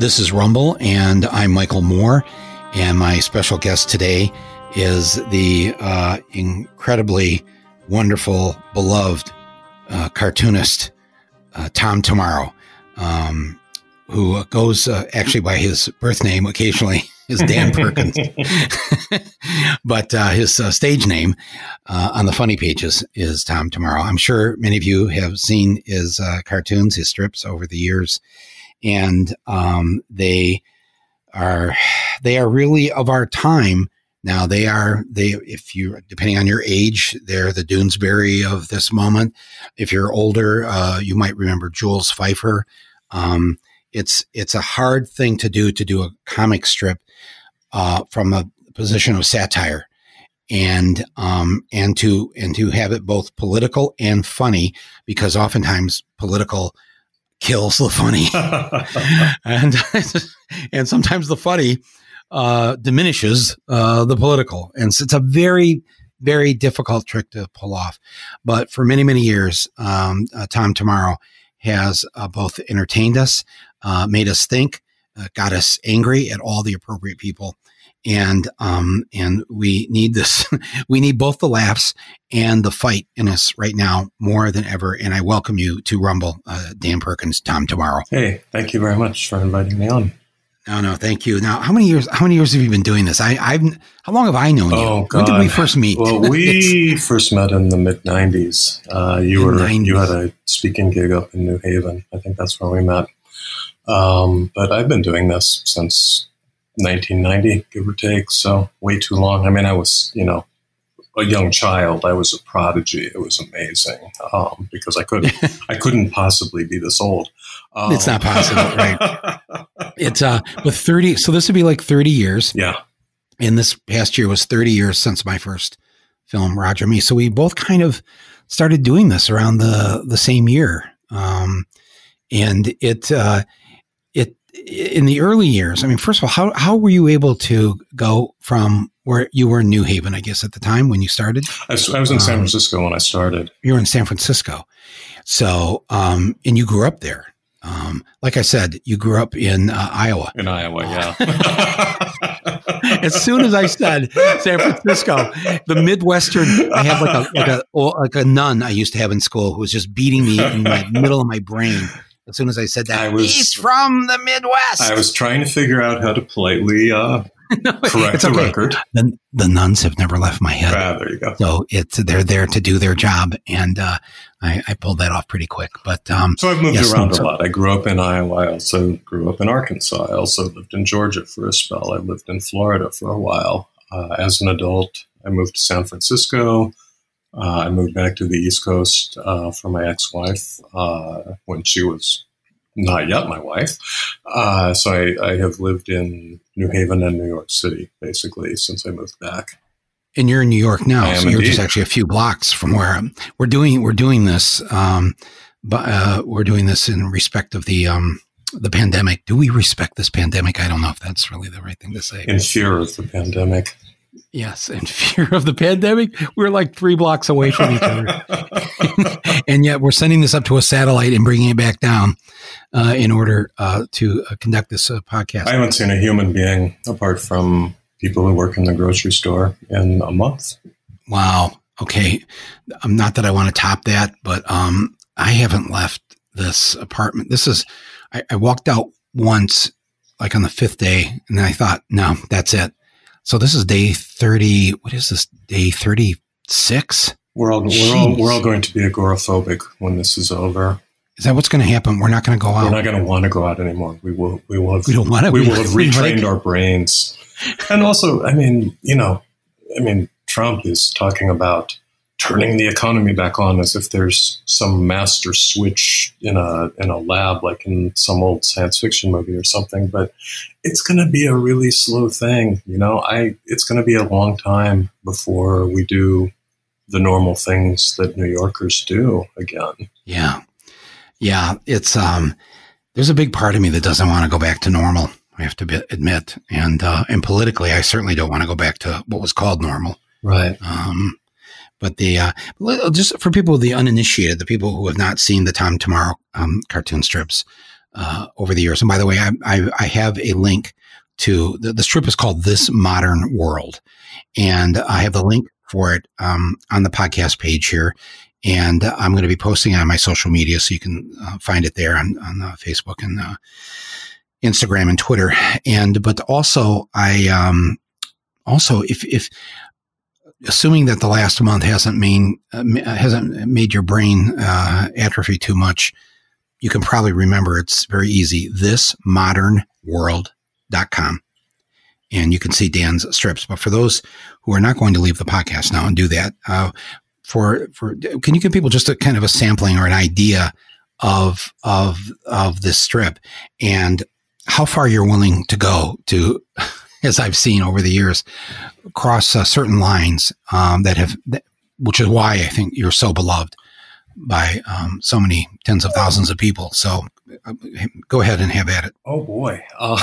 This is Rumble, and I'm Michael Moore. And my special guest today is the uh, incredibly wonderful, beloved uh, cartoonist uh, Tom Tomorrow, um, who goes uh, actually by his birth name occasionally is Dan Perkins, but uh, his uh, stage name on the funny pages is Tom Tomorrow. I'm sure many of you have seen his cartoons, his strips over the years, and um, they are they are really of our time now they are they if you depending on your age, they're the Doonesbury of this moment. If you're older, uh, you might remember Jules Feiffer. Um, it's it's a hard thing to do to do a comic strip uh, from a position of satire and um, and to and to have it both political and funny because oftentimes political kills the funny and and sometimes the funny uh, diminishes uh, the political. And so it's a very, very difficult trick to pull off. But for many, many years, um, uh, Tom Tomorrow has uh, both entertained us, uh, made us think, uh, got us angry at all the appropriate people. And um, and we need this. we need both the laughs and the fight in us right now more than ever. And I welcome you to Rumble, Dan Perkins, Tom Tomorrow. Hey, thank you very much for inviting me on. No, no, thank you. Now, how many years? How many years have you been doing this? I, I've. How long have I known oh, you? God. When did we first meet? Well, we first met in the mid '90s. Uh, you were 90s. you had a speaking gig up in New Haven. I think that's where we met. Um, but I've been doing this since 1990, give or take. So way too long. I mean, I was, you know, a young child, I was a prodigy. It was amazing um, because I couldn't, I couldn't possibly be this old. Um, it's not possible, right? it's uh, with thirty. So this would be like thirty years. Yeah. And this past year was thirty years since my first film, Roger Me. So we both kind of started doing this around the the same year. Um, and it uh, it in the early years. I mean, first of all, how how were you able to go from where you were in New Haven, I guess, at the time when you started? I was, I was in um, San Francisco when I started. You were in San Francisco. So, um, and you grew up there. Um, like I said, you grew up in uh, Iowa. In Iowa, yeah. as soon as I said San Francisco, the Midwestern, I had like a, like a like a nun I used to have in school who was just beating me in the middle of my brain. As soon as I said that, I was, he's from the Midwest. I was trying to figure out how to politely uh, no, correct the okay. record. The, the nuns have never left my head. Ah, there you go. So it's they're there to do their job, and uh, I, I, pulled that off pretty quick. But um, so I've moved yes, around so, a lot. I grew up in Iowa. I also grew up in Arkansas. I also lived in Georgia for a spell. I lived in Florida for a while. Uh, as an adult, I moved to San Francisco. Uh, I moved back to the East Coast uh, for my ex-wife uh, when she was not yet my wife. Uh, so I, I, have lived in New Haven and New York City basically since I moved back. And you're in New York now, so you're just actually a few blocks from where I'm, we're doing. We're doing this, um, but uh, we're doing this in respect of the um, the pandemic. Do we respect this pandemic? I don't know if that's really the right thing to say. In fear of the pandemic. Yes, in fear of the pandemic, we're like three blocks away from each other, and yet we're sending this up to a satellite and bringing it back down uh, in order uh, to uh, conduct this uh, podcast. I haven't seen a human being apart from people who work in the grocery store in a month. Wow. Okay. Um, not that I want to top that, but um, I haven't left this apartment. This is, I, I walked out once, like on the fifth day, and I thought, no, that's it. So this is day 30. What is this? Day 36? We're all, we're all, we're all going to be agoraphobic when this is over. Is that what's going to happen? We're not going to go out. We're not going to want to go out anymore. We will. We will. Have, we don't want to. We, will have retrained our brains. And also, I mean, you know, I mean, Trump is talking about turning the economy back on as if there's some master switch in a in a lab, like in some old science fiction movie or something. But it's going to be a really slow thing. You know, I it's going to be a long time before we do the normal things that New Yorkers do again. Yeah. Yeah, it's um, there's a big part of me that doesn't want to go back to normal. I have to be, admit, and uh, and politically, I certainly don't want to go back to what was called normal. Right. Um, but the uh, just for people the uninitiated, the people who have not seen the Tom Tomorrow um, cartoon strips, uh, over the years. And by the way, I, I, I have a link to the, the, strip is called This Modern World. And I have the link for it um, on the podcast page here. And I'm going to be posting on my social media so you can uh, find it there on, on uh, Facebook and uh, Instagram and Twitter. And, but also, I, um, also, if, if, assuming that the last month hasn't mean uh, hasn't made your brain uh, atrophy too much, you can probably remember it's very easy. Thismodernworld.com. And you can see Dan's strips. But for those who are not going to leave the podcast now and do that, uh, for for can you give people just a kind of a sampling or an idea of of of this strip and how far you're willing to go to as I've seen over the years, cross uh, certain lines um, that have, that, which is why I think you're so beloved by um, so many tens of thousands of people. So uh, go ahead and have at it. Oh boy. Uh-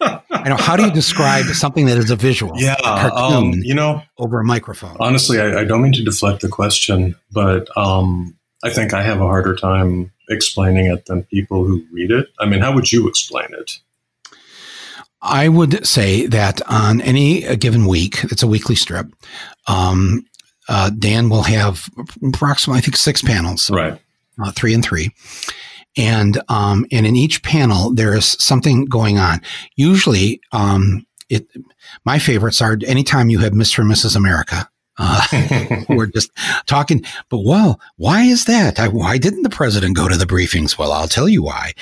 I know. How do you describe something that is a visual? Yeah, a um, you know, over a microphone. Honestly, I, I don't mean to deflect the question, but um, I think I have a harder time explaining it than people who read it. I mean, how would you explain it? I would say that on any given week, it's a weekly strip. Um, uh, Dan will have approximately, I think, six panels, right? Uh, three and three, and um, and in each panel there is something going on. Usually, um, it my favorites are anytime you have Mr. and Mrs. America. Uh, we're just talking, but well, why is that? I, why didn't the president go to the briefings? Well, I'll tell you why.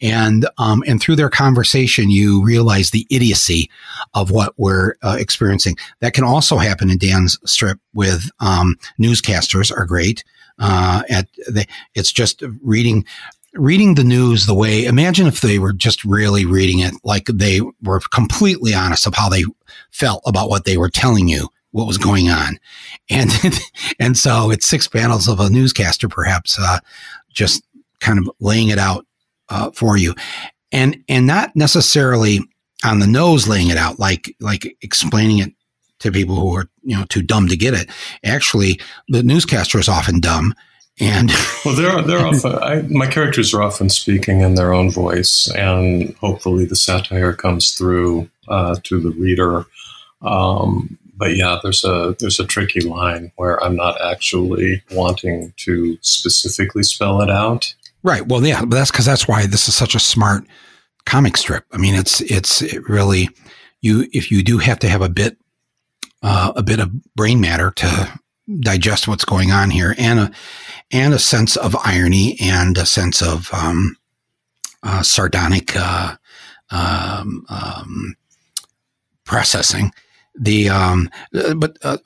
And um, and through their conversation, you realize the idiocy of what we're uh, experiencing. That can also happen in Dan's strip with um, newscasters are great. Uh, at the, it's just reading reading the news the way imagine if they were just really reading it like they were completely honest of how they felt about what they were telling you what was going on. And, and so it's six panels of a newscaster, perhaps, uh, just kind of laying it out, uh, for you. And, and not necessarily on the nose laying it out, like, like explaining it to people who are, you know, too dumb to get it. Actually, the newscaster is often dumb. And well, they're they're often I, my characters are often speaking in their own voice, and hopefully the satire comes through uh, to the reader. Um, but yeah, there's a there's a tricky line where I'm not actually wanting to specifically spell it out. Right. Well, yeah, but that's because that's why this is such a smart comic strip. I mean, it's it's it really you if you do have to have a bit uh, a bit of brain matter to digest what's going on here, and a and a sense of irony and a sense of um, uh, sardonic uh, um, um, processing the um, uh, but uh,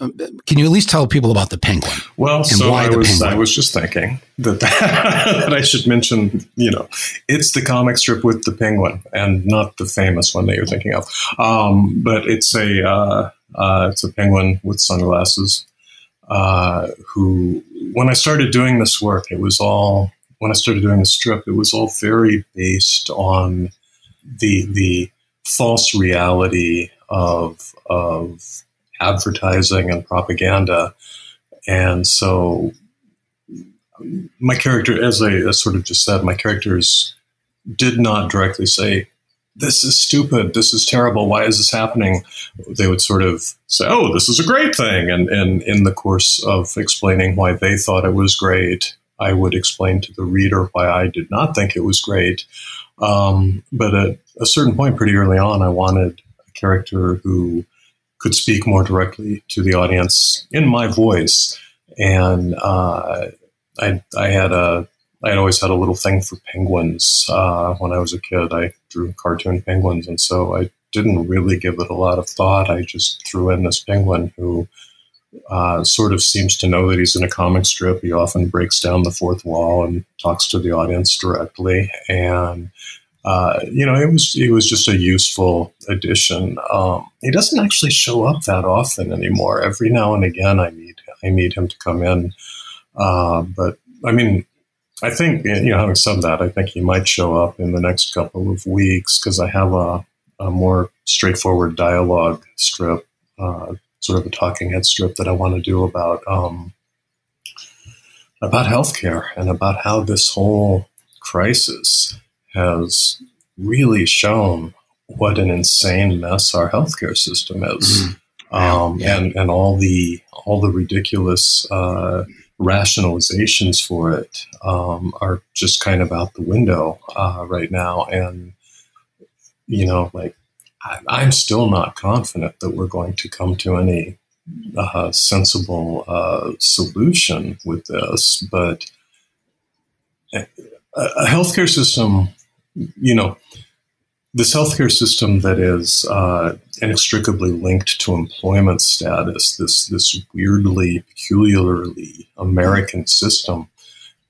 can you at least tell people about the penguin? Well, so I was penguin? I was just thinking that that I should mention. You know, it's the comic strip with the penguin, and not the famous one that you're thinking of. Um, but it's a uh, uh, it's a penguin with sunglasses. Uh, who, when I started doing this work, it was all when I started doing the strip, it was all very based on the the false reality of of advertising and propaganda, and so my character, as I sort of just said, my characters did not directly say, "This is stupid. This is terrible. Why is this happening?" They would sort of say, "Oh, this is a great thing," and and in the course of explaining why they thought it was great, I would explain to the reader why I did not think it was great. Um, but at a certain point, pretty early on, I wanted a character who could speak more directly to the audience in my voice. And uh, I, I had a, I had always had a little thing for penguins. Uh, when I was a kid, I drew cartoon penguins, and so I didn't really give it a lot of thought. I just threw in this penguin who uh, sort of seems to know that he's in a comic strip. He often breaks down the fourth wall and talks to the audience directly, and uh, you know, it was it was just a useful addition. Um, he doesn't actually show up that often anymore. Every now and again, I need I need him to come in. Uh, but I mean, I think you know, having said that, I think he might show up in the next couple of weeks because I have a, a, more straightforward dialogue strip, uh, sort of a talking head strip that I want to do about um, about healthcare and about how this whole crisis has really shown what an insane mess our healthcare system is, mm-hmm. um, yeah. and and all the all the ridiculous uh, rationalizations for it um, are just kind of out the window uh, right now. And you know, like I, am still not confident that we're going to come to any uh, sensible uh, solution with this, but a, a healthcare system, you know, this healthcare system that is uh, inextricably linked to employment status, this this weirdly, peculiarly American system,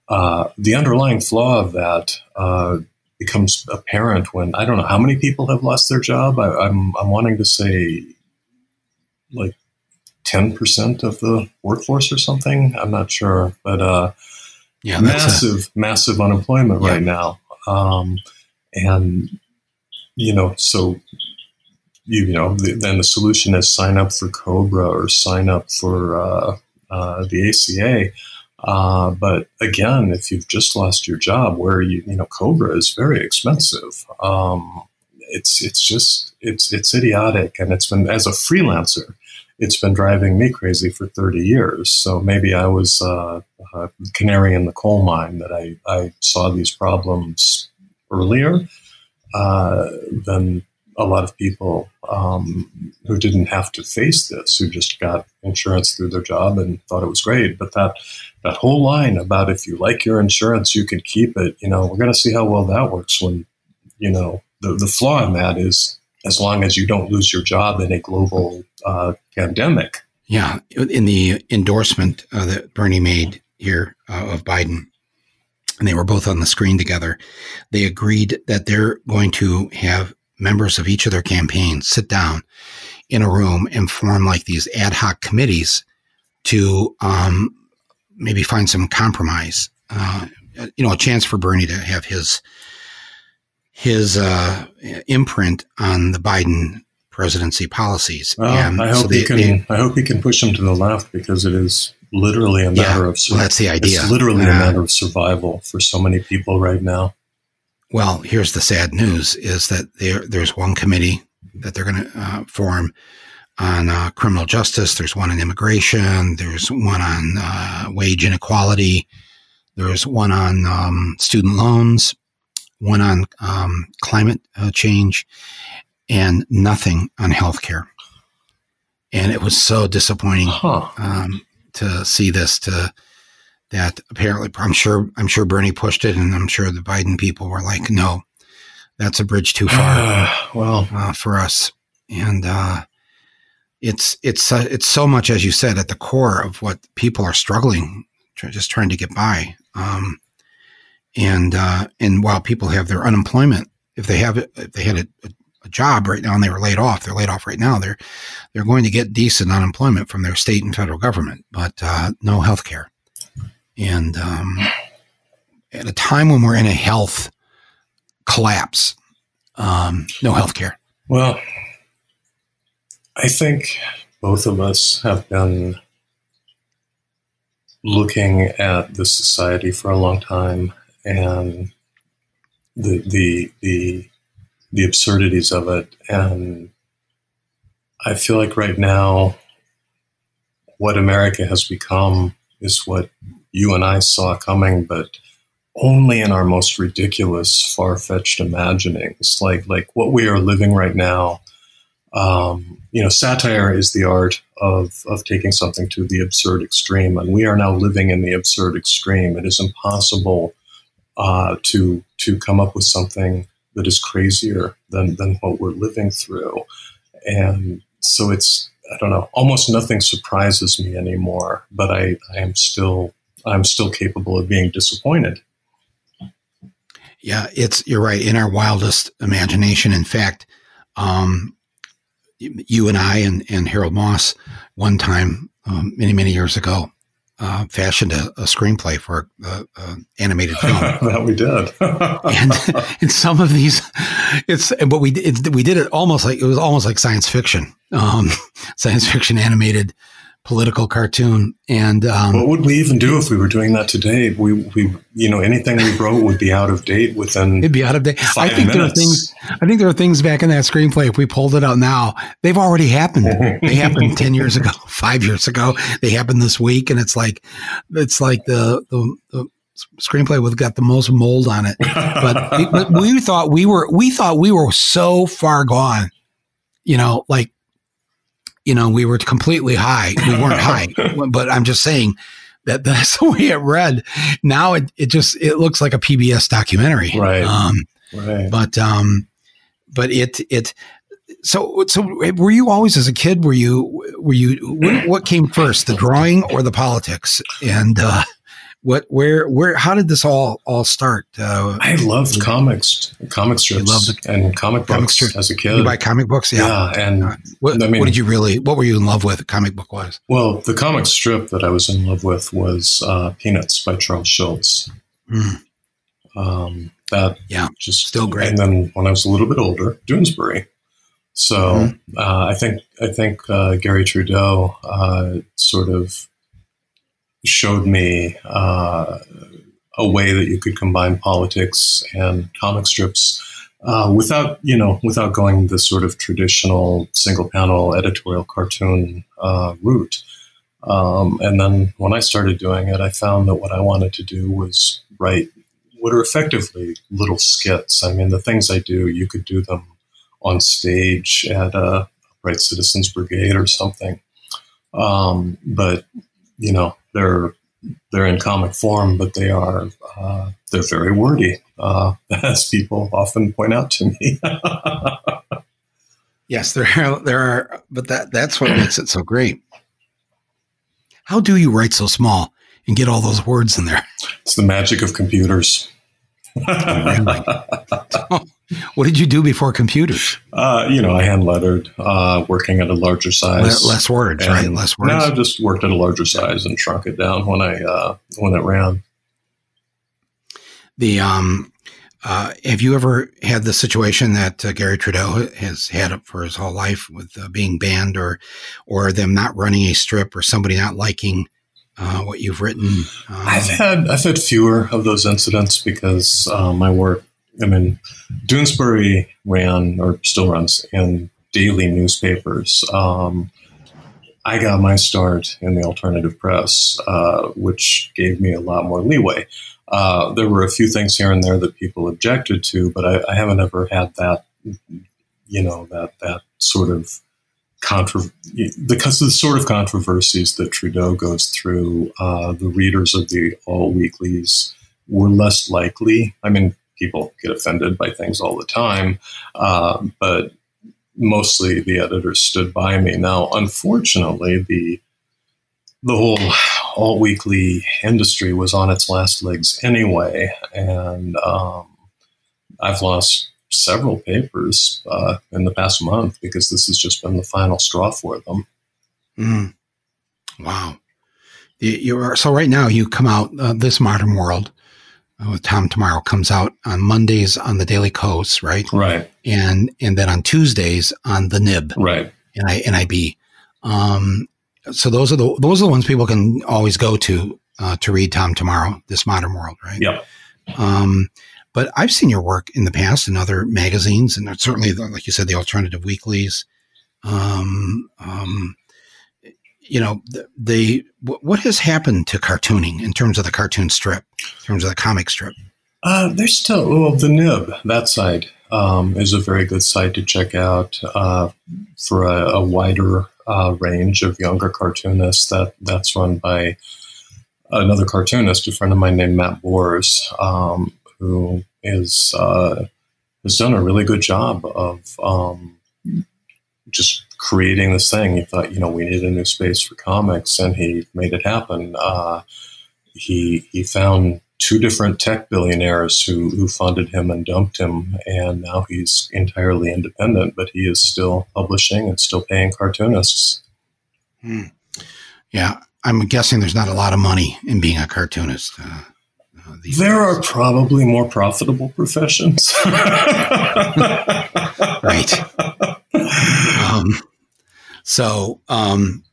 uh, the underlying flaw of that uh, becomes apparent when I don't know how many people have lost their job. I, I'm I'm wanting to say like ten percent of the workforce or something. I'm not sure, but uh, yeah, massive, a, massive unemployment yeah. right now. Um, and you know, so you, you know, the, then the solution is sign up for Cobra or sign up for uh, uh, the ACA. Uh, but again, if you've just lost your job, where you you know Cobra is very expensive. Um, it's it's just it's it's idiotic, and it's been as a freelancer, it's been driving me crazy for thirty years. So maybe I was uh, a canary in the coal mine that I I saw these problems earlier uh, than a lot of people um, who didn't have to face this, who just got insurance through their job and thought it was great. But that that whole line about if you like your insurance, you can keep it. You know, we're going to see how well that works. When you know the the flaw in that is as long as you don't lose your job in a global uh, pandemic. Yeah, in the endorsement uh, that Bernie made here uh, of Biden, and they were both on the screen together. They agreed that they're going to have members of each of their campaigns sit down in a room and form like these ad hoc committees to um, maybe find some compromise. Uh, you know, a chance for Bernie to have his his uh, imprint on the Biden presidency policies. Well, and I hope so they, he can. They, I hope he can push them to the left because it is literally a matter yeah, of well, that's the idea. It's literally uh, a matter of survival for so many people right now. Well, here's the sad news: is that there there's one committee that they're going to uh, form on uh, criminal justice. There's one on immigration. There's one on uh, wage inequality. There's one on um, student loans. One on um, climate uh, change, and nothing on healthcare. And it was so disappointing. Huh. Um, to see this to that apparently I'm sure I'm sure Bernie pushed it and I'm sure the Biden people were like no that's a bridge too far uh, well uh, for us and uh, it's it's uh, it's so much as you said at the core of what people are struggling just trying to get by um, and uh, and while people have their unemployment if they have it, if they had a, a a job right now and they were laid off, they're laid off right now. They're they're going to get decent unemployment from their state and federal government, but uh, no health care. And um, at a time when we're in a health collapse, um, no health care. Well, I think both of us have been looking at the society for a long time and the the the the absurdities of it. And I feel like right now, what America has become is what you and I saw coming, but only in our most ridiculous, far fetched imaginings. Like, like what we are living right now. Um, you know, satire is the art of, of taking something to the absurd extreme, and we are now living in the absurd extreme. It is impossible uh, to to come up with something that is crazier than, than what we're living through. And so it's, I don't know, almost nothing surprises me anymore, but I, I am still, I'm still capable of being disappointed. Yeah, it's, you're right. In our wildest imagination, in fact, um, you and I and, and Harold Moss one time um, many, many years ago uh, fashioned a, a, screenplay for an animated film. that we did. and in some of these, it's but we it, we did it almost like it was almost like science fiction, um, science fiction animated political cartoon. And um, what would we even do if we were doing that today? We, we, you know, anything we wrote would be out of date within. It'd be out of date. I think minutes. there are things. I think there are things back in that screenplay. If we pulled it out now, they've already happened. they happened ten years ago, five years ago. They happened this week, and it's like, it's like the the. the screenplay with got the most mold on it but, but we thought we were we thought we were so far gone you know like you know, we were completely high. We weren't high, but I'm just saying that that's the way it read. Now it, it just, it looks like a PBS documentary. Right. Um, right. But, um, but it, it, so, so were you always as a kid, were you, were you, what, what came first, the drawing or the politics? And, uh, what where where how did this all all start? Uh, i loved comics comic strips loved and comic books comic as a kid. you buy comic books? Yeah, yeah and what, I mean, what did you really what were you in love with comic book wise? Well the comic strip that i was in love with was uh, peanuts by charles schulz. Mm. um, that yeah. just still great. and then when i was a little bit older doonesbury. So mm-hmm. Uh, i think i think uh, garry trudeau uh, sort of showed me uh, a way that you could combine politics and comic strips uh, without, you know, without going the sort of traditional single panel editorial cartoon uh, route. Um, and then when I started doing it, I found that what I wanted to do was write what are effectively little skits. I mean, the things I do, you could do them on stage at a Bright Citizens Brigade or something. Um, but you know, they're they're in comic form, but they are uh, they're very wordy, uh, as people often point out to me. yes, there are, there are, but that that's what makes it so great. How do you write so small and get all those words in there? It's the magic of computers. what did you do before computers? Uh, you know, I hand lettered, uh, working at a larger size. less words, and, right? Less words. No, I just worked at a larger size and shrunk it down when I uh, when it ran. The um, uh, have you ever had the situation that uh, Garry Trudeau has had for his whole life with uh, being banned, or or them not running a strip, or somebody not liking uh, what you've written? Um, I've had I've had fewer of those incidents because uh, my work I mean, Doonesbury ran or still runs in daily newspapers. Um, I got my start in the alternative press, uh, which gave me a lot more leeway. Uh, there were a few things here and there that people objected to, but I, I haven't ever had that, you know, that that sort of because of the sort of controversies that Trudeau goes through. Uh, the readers of the alt weeklies were less likely. I mean, people get offended by things all the time. Uh, but mostly the editors stood by me. Now, unfortunately, the the whole alt weekly industry was on its last legs anyway, and um, I've lost several papers uh, in the past month because this has just been the final straw for them. Mm. Wow. You are, so right now you come out uh, this modern world with oh, Tom tomorrow comes out on Mondays on the Daily Kos, right? Right. And and then on Tuesdays on the Nib, right? And I NIB. Um, so those are the those are the ones people can always go to uh, to read Tom tomorrow, this modern world, right? Yep. Um, but I've seen your work in the past in other magazines, and certainly, like you said, the alternative weeklies. Um, um, you know, the, what has happened to cartooning in terms of the cartoon strip, in terms of the comic strip? Uh, there's still well, the nib that side um, is a very good site to check out uh, for a, a wider uh, range of younger cartoonists. That that's run by another cartoonist, a friend of mine named Matt Bors, um, who is uh, has done a really good job of um, just creating this thing. He thought, you know, we need a new space for comics, and he made it happen. Uh, he he found two different tech billionaires who who funded him and dumped him, and now he's entirely independent. But he is still publishing and still paying cartoonists. Hmm. Yeah, I'm guessing there's not a lot of money in being a cartoonist. Uh, there days. are probably more profitable professions. right. Um, so um,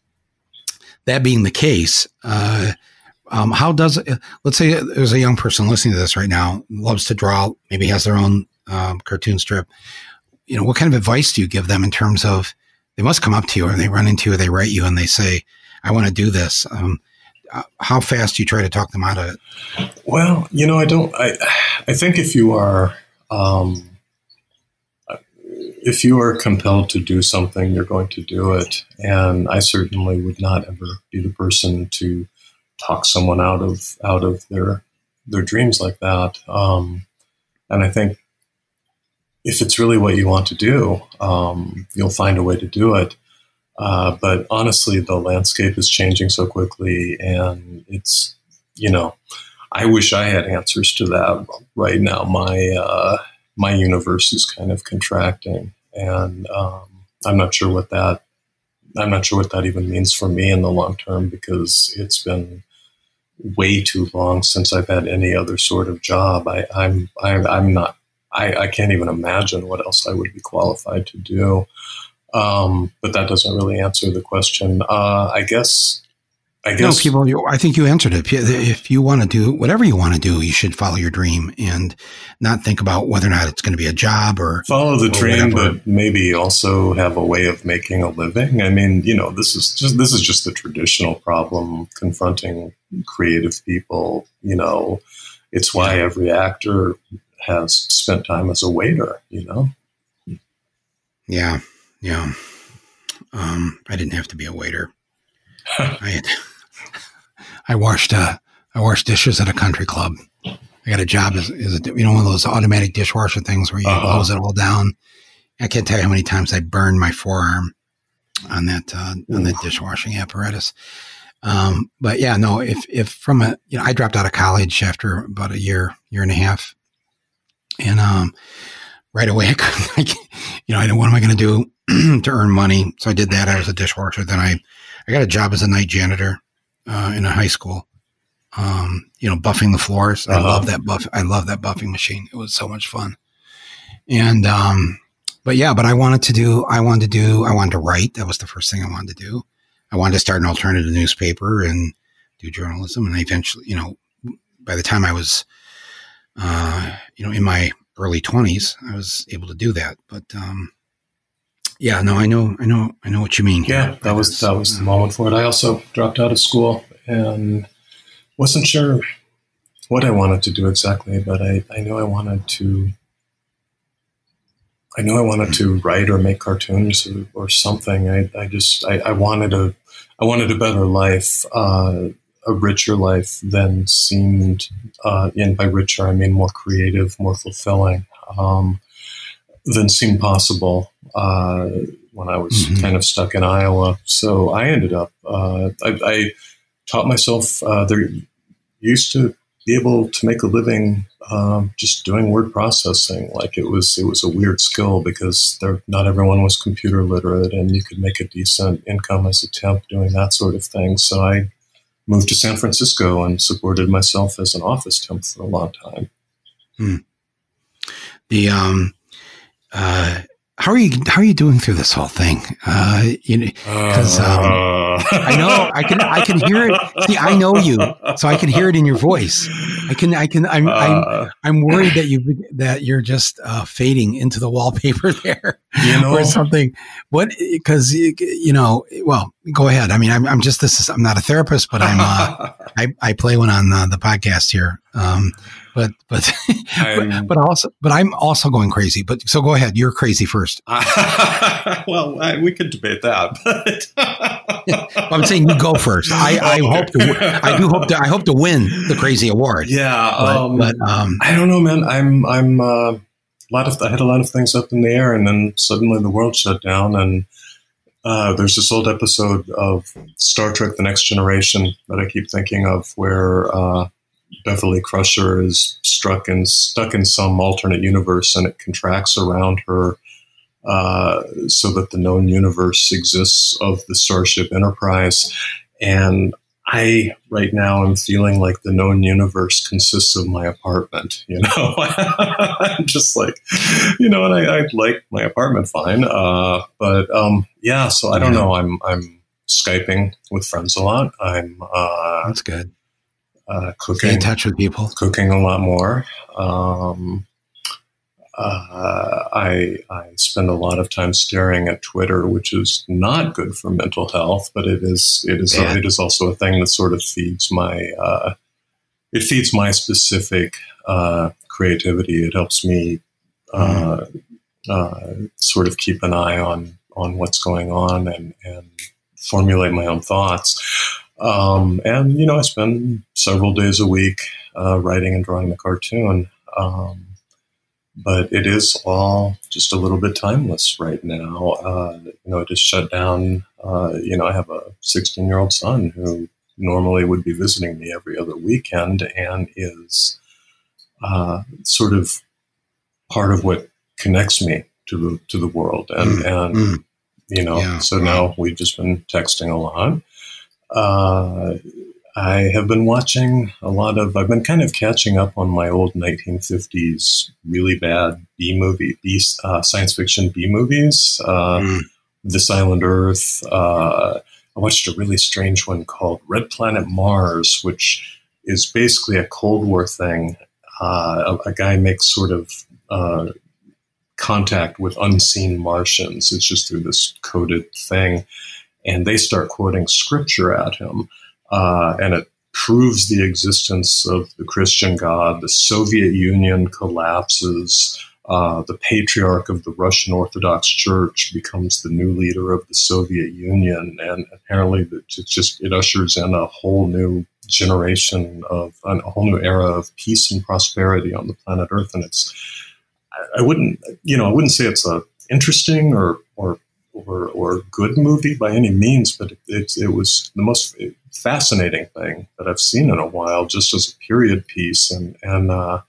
that being the case, uh, um, how does it, let's say there's a young person listening to this right now, loves to draw, maybe has their own um, cartoon strip. You know, what kind of advice do you give them in terms of they must come up to you or they run into you or they write you and they say, I want to do this. Um, how fast you try to talk them out of it? Well, you know, I don't, I, I think if you are, um, if you are compelled to do something, you're going to do it. And I certainly would not ever be the person to talk someone out of out of their their dreams like that. Um, and I think if it's really what you want to do, um, you'll find a way to do it. Uh, but honestly, the landscape is changing so quickly, and it's you know, I wish I had answers to that right now. My uh, my universe is kind of contracting, and um, I'm not sure what that I'm not sure what that even means for me in the long term because it's been way too long since I've had any other sort of job. I, I'm I'm I'm not I, I can't even imagine what else I would be qualified to do. Um, but that doesn't really answer the question. Uh, I guess I guess no, people. I think you answered it. If you want to do whatever you want to do, you should follow your dream and not think about whether or not it's going to be a job or follow the dream, whatever. but maybe also have a way of making a living. I mean, you know, this is just this is just the traditional problem confronting creative people. You know, it's why every actor has spent time as a waiter. You know. Yeah, yeah. Um, I didn't have to be a waiter. I had. I washed uh, I washed dishes at a country club. I got a job as, as a, you know one of those automatic dishwasher things where you uh-huh. close it all down. I can't tell you how many times I burned my forearm on that uh, on that dishwashing apparatus. Um, but yeah, no. If if from a you know, I dropped out of college after about a year year and a half, and um, right away I couldn't. Like, you know, I know what am I going to do to earn money? So I did that. I was a dishwasher. Then I I got a job as a night janitor uh, in a high school. Um, you know, buffing the floors. Uh-huh. I love that buff. I love that buffing machine. It was so much fun. And, um, but yeah, but I wanted to do, I wanted to do, I wanted to write. That was the first thing I wanted to do. I wanted to start an alternative newspaper and do journalism. And I eventually, you know, by the time I was, uh, you know, in my early twenties, I was able to do that. But, um, yeah, no, I know, I know, I know what you mean. Yeah, that was that was the moment for it. I also dropped out of school and wasn't sure what I wanted to do exactly, but I, I knew I wanted to. I knew I wanted to write or make cartoons or, or something. I, I just I, I, wanted a I wanted a better life, uh, a richer life than seemed. Uh, and by richer, I mean more creative, more fulfilling um, than seemed possible uh, when I was mm-hmm. kind of stuck in Iowa. So I ended up, uh, I, I, taught myself, uh, there used to be able to make a living um, just doing word processing. Like it was, it was a weird skill because there, not everyone was computer literate and you could make a decent income as a temp doing that sort of thing. So I moved to San Francisco and supported myself as an office temp for a long time. Hmm. The, um, uh, how are you how are you doing through this whole thing? Uh, you know, because um, I know I can I can hear it. See, I know you, so I can hear it in your voice. I can I can I'm uh, I'm, I'm worried that you that you're just uh, fading into the wallpaper there, you know, or something. What? Because you know, well, go ahead. I mean, I'm I'm just this. Is, I'm not a therapist, but I'm uh, I I play one on uh, the podcast here. Um, but but but, but, also but I'm also going crazy. But so go ahead. You're crazy first. well, I, we could debate that, but I'm saying you go first. I, I hope to. I do hope to. I hope to win the crazy award. Yeah, but, um, but um, I don't know, man. I'm I'm uh, a lot of I had a lot of things up in the air, and then suddenly the world shut down, and uh, there's this old episode of Star Trek: The Next Generation that I keep thinking of, where uh, Beverly Crusher is struck and stuck in some alternate universe, and it contracts around her uh, so that the known universe exists of the Starship Enterprise. And I right now am feeling like the known universe consists of my apartment. You know, I'm just like, you know, and I, I like my apartment fine, uh, but um, yeah. So I don't know. I'm I'm skyping with friends a lot. I'm uh, That's good. uh, Stay cooking in touch with people. cooking a lot more. Um, uh, I I spend a lot of time staring at Twitter, which is not good for mental health, but it is it is Yeah. it is also a thing that sort of feeds my uh, it feeds my specific uh, creativity. It helps me uh, uh, sort of keep an eye on on what's going on and and formulate my own thoughts. Um, and you know, I spend several days a week uh, writing and drawing the cartoon. Um, but it is all just a little bit timeless right now. Uh, you know, it just shut down. Uh, you know, I have a 16 year old son who normally would be visiting me every other weekend and is uh, sort of part of what connects me to the to the world. And and Mm. you know, Yeah. so now we've just been texting a lot. Uh, I have been watching a lot of. I've been kind of catching up on my old 1950s really bad B movie, B uh, science fiction B movies. Uh, Mm. This Island Earth. Uh, I watched a really strange one called Red Planet Mars, which is basically a Cold War thing. Uh, a, a guy makes sort of uh, contact with unseen Martians. It's just through this coded thing. And they start quoting scripture at him. Uh, and it proves the existence of the Christian God. The Soviet Union collapses. Uh, the patriarch of the Russian Orthodox Church becomes the new leader of the Soviet Union, and apparently, it just it ushers in a whole new generation of a whole new era of peace and prosperity on the planet Earth. And it's I, I wouldn't you know I wouldn't say it's a interesting or or or, or good movie by any means, but it, it, was the most fascinating thing that I've seen in a while, just as a period piece. And and uh,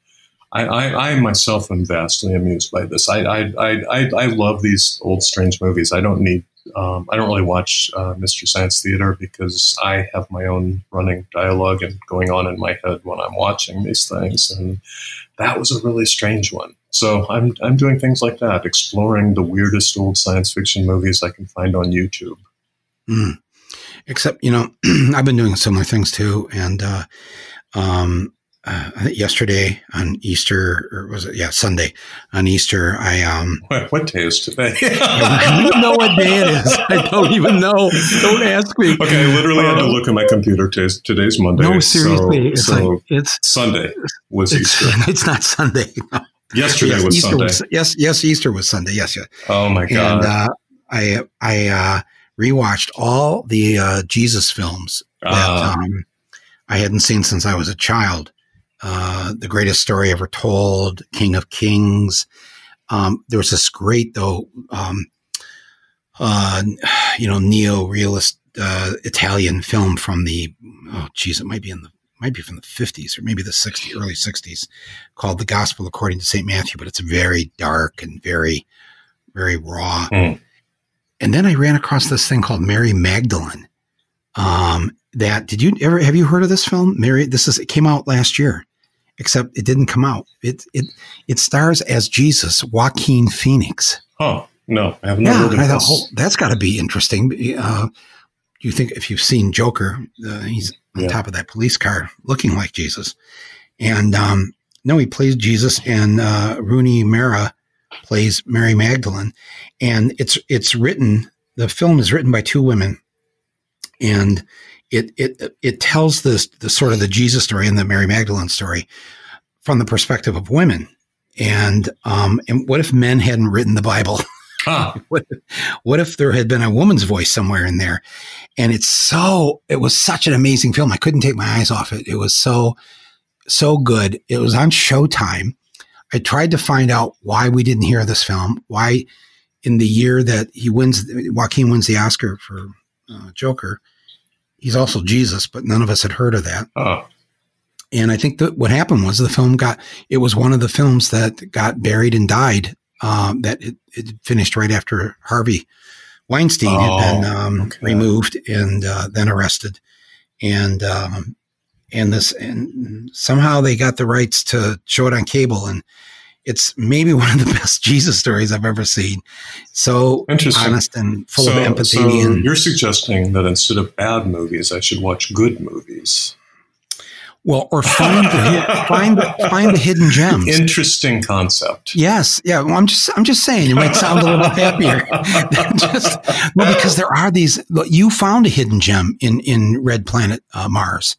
I, I, I myself am vastly amused by this. I I, I, I love these old strange movies. I don't need. Um, I don't really watch uh, Mystery Science Theater because I have my own running dialogue and going on in my head when I'm watching these things, and that was a really strange one. So I'm I'm doing things like that, exploring the weirdest old science fiction movies I can find on YouTube. Mm. Except, you know, I've been doing similar things too. And uh, um, uh, I think yesterday on Easter, or was it? Yeah, Sunday on Easter, I um, What, what day is today? I don't even know what day it is. I don't even know. Don't ask me. Okay, I literally had to Uh, look at my computer. Today's, today's Monday. No, seriously, it's So, so like it's Sunday was it's, Easter. it's not Sunday. Yesterday Yes, was Easter Sunday. was- yes, yes, Easter was Sunday. Yes, yes. oh my And god! uh, I I uh, rewatched all the uh, Jesus films that Uh, um, I hadn't seen since I was a child. Uh, the greatest story ever told, King of Kings. Um, there was this great though, um, uh, you know, neo-realist uh, Italian film from the oh geez, it might be in the might be from the fifties or maybe the 60s, early sixties, called The Gospel According to Saint Matthew. But it's very dark and very, very raw. Hmm. And then I ran across this thing called Mary Magdalene. Um, that did you ever have you heard of this film? Mary, this is it came out last year, except it didn't come out. It it it stars as Jesus, Joaquin Phoenix. oh no, I have not Yeah, heard of I thought, this. oh, that's got to be interesting. Uh, you think if you've seen Joker, uh, he's on Yeah. top of that police car, looking like Jesus, and um, no, he plays Jesus, and uh, Rooney Mara plays Mary Magdalene, and it's it's written. The film is written by two women, and it it it tells this the sort of the Jesus story and the Mary Magdalene story from the perspective of women. And um, and what if men hadn't written the Bible? What, what if there had been a woman's voice somewhere in there? And it's so, it was such an amazing film. I couldn't take my eyes off it. It was so, so good. It was on Showtime. I tried to find out why we didn't hear this film, why in the year that he wins, Joaquin wins the Oscar for uh, Joker, he's also Jesus, but none of us had heard of that. oh, And I think that what happened was the film got, it was one of the films that got buried and died. Um, that it, it finished right after Harvey Weinstein had been Oh, um, okay. removed and uh, then arrested. And, um, and this, and somehow they got the rights to show it on cable. And it's maybe one of the best Jesus stories I've ever seen. So honest and full so, of empathy. So and, you're suggesting that instead of bad movies, I should watch good movies. Well, or find the find find the hidden gems. Interesting concept. Yes, yeah. Well, I'm just I'm just saying it might sound a little happier. just well, because there are these. You found a hidden gem in in Red Planet uh, Mars,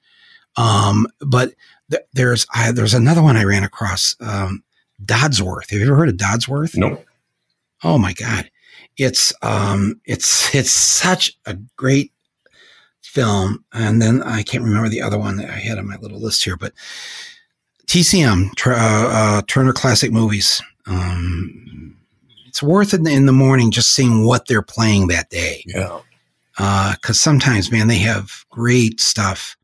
um, but th- there's I, there's another one I ran across. Um, Dodsworth. Have you ever heard of Dodsworth? Nope. Oh my God. It's um it's it's such a great film. And then I can't remember the other one that I had on my little list here, but TCM, uh, uh, Turner Classic Movies. Um, it's worth it in the morning just seeing what they're playing that day. Yeah. Because uh, sometimes, man, they have great stuff,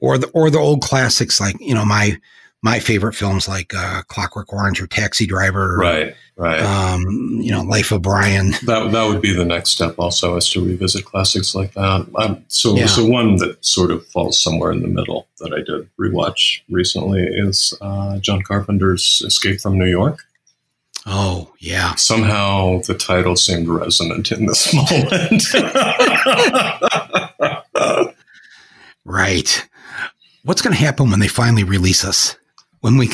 or the or the old classics like you know my my favorite films like uh, Clockwork Orange or Taxi Driver. Right, right. Um, you know, Life of Brian. That that would be the next step. Also, is to revisit classics like that. Um, so, yeah. so one that sort of falls somewhere in the middle that I did rewatch recently is uh, John Carpenter's Escape from New York. Oh yeah. Somehow the title seemed resonant in this moment. right. What's going to happen when they finally release us? when we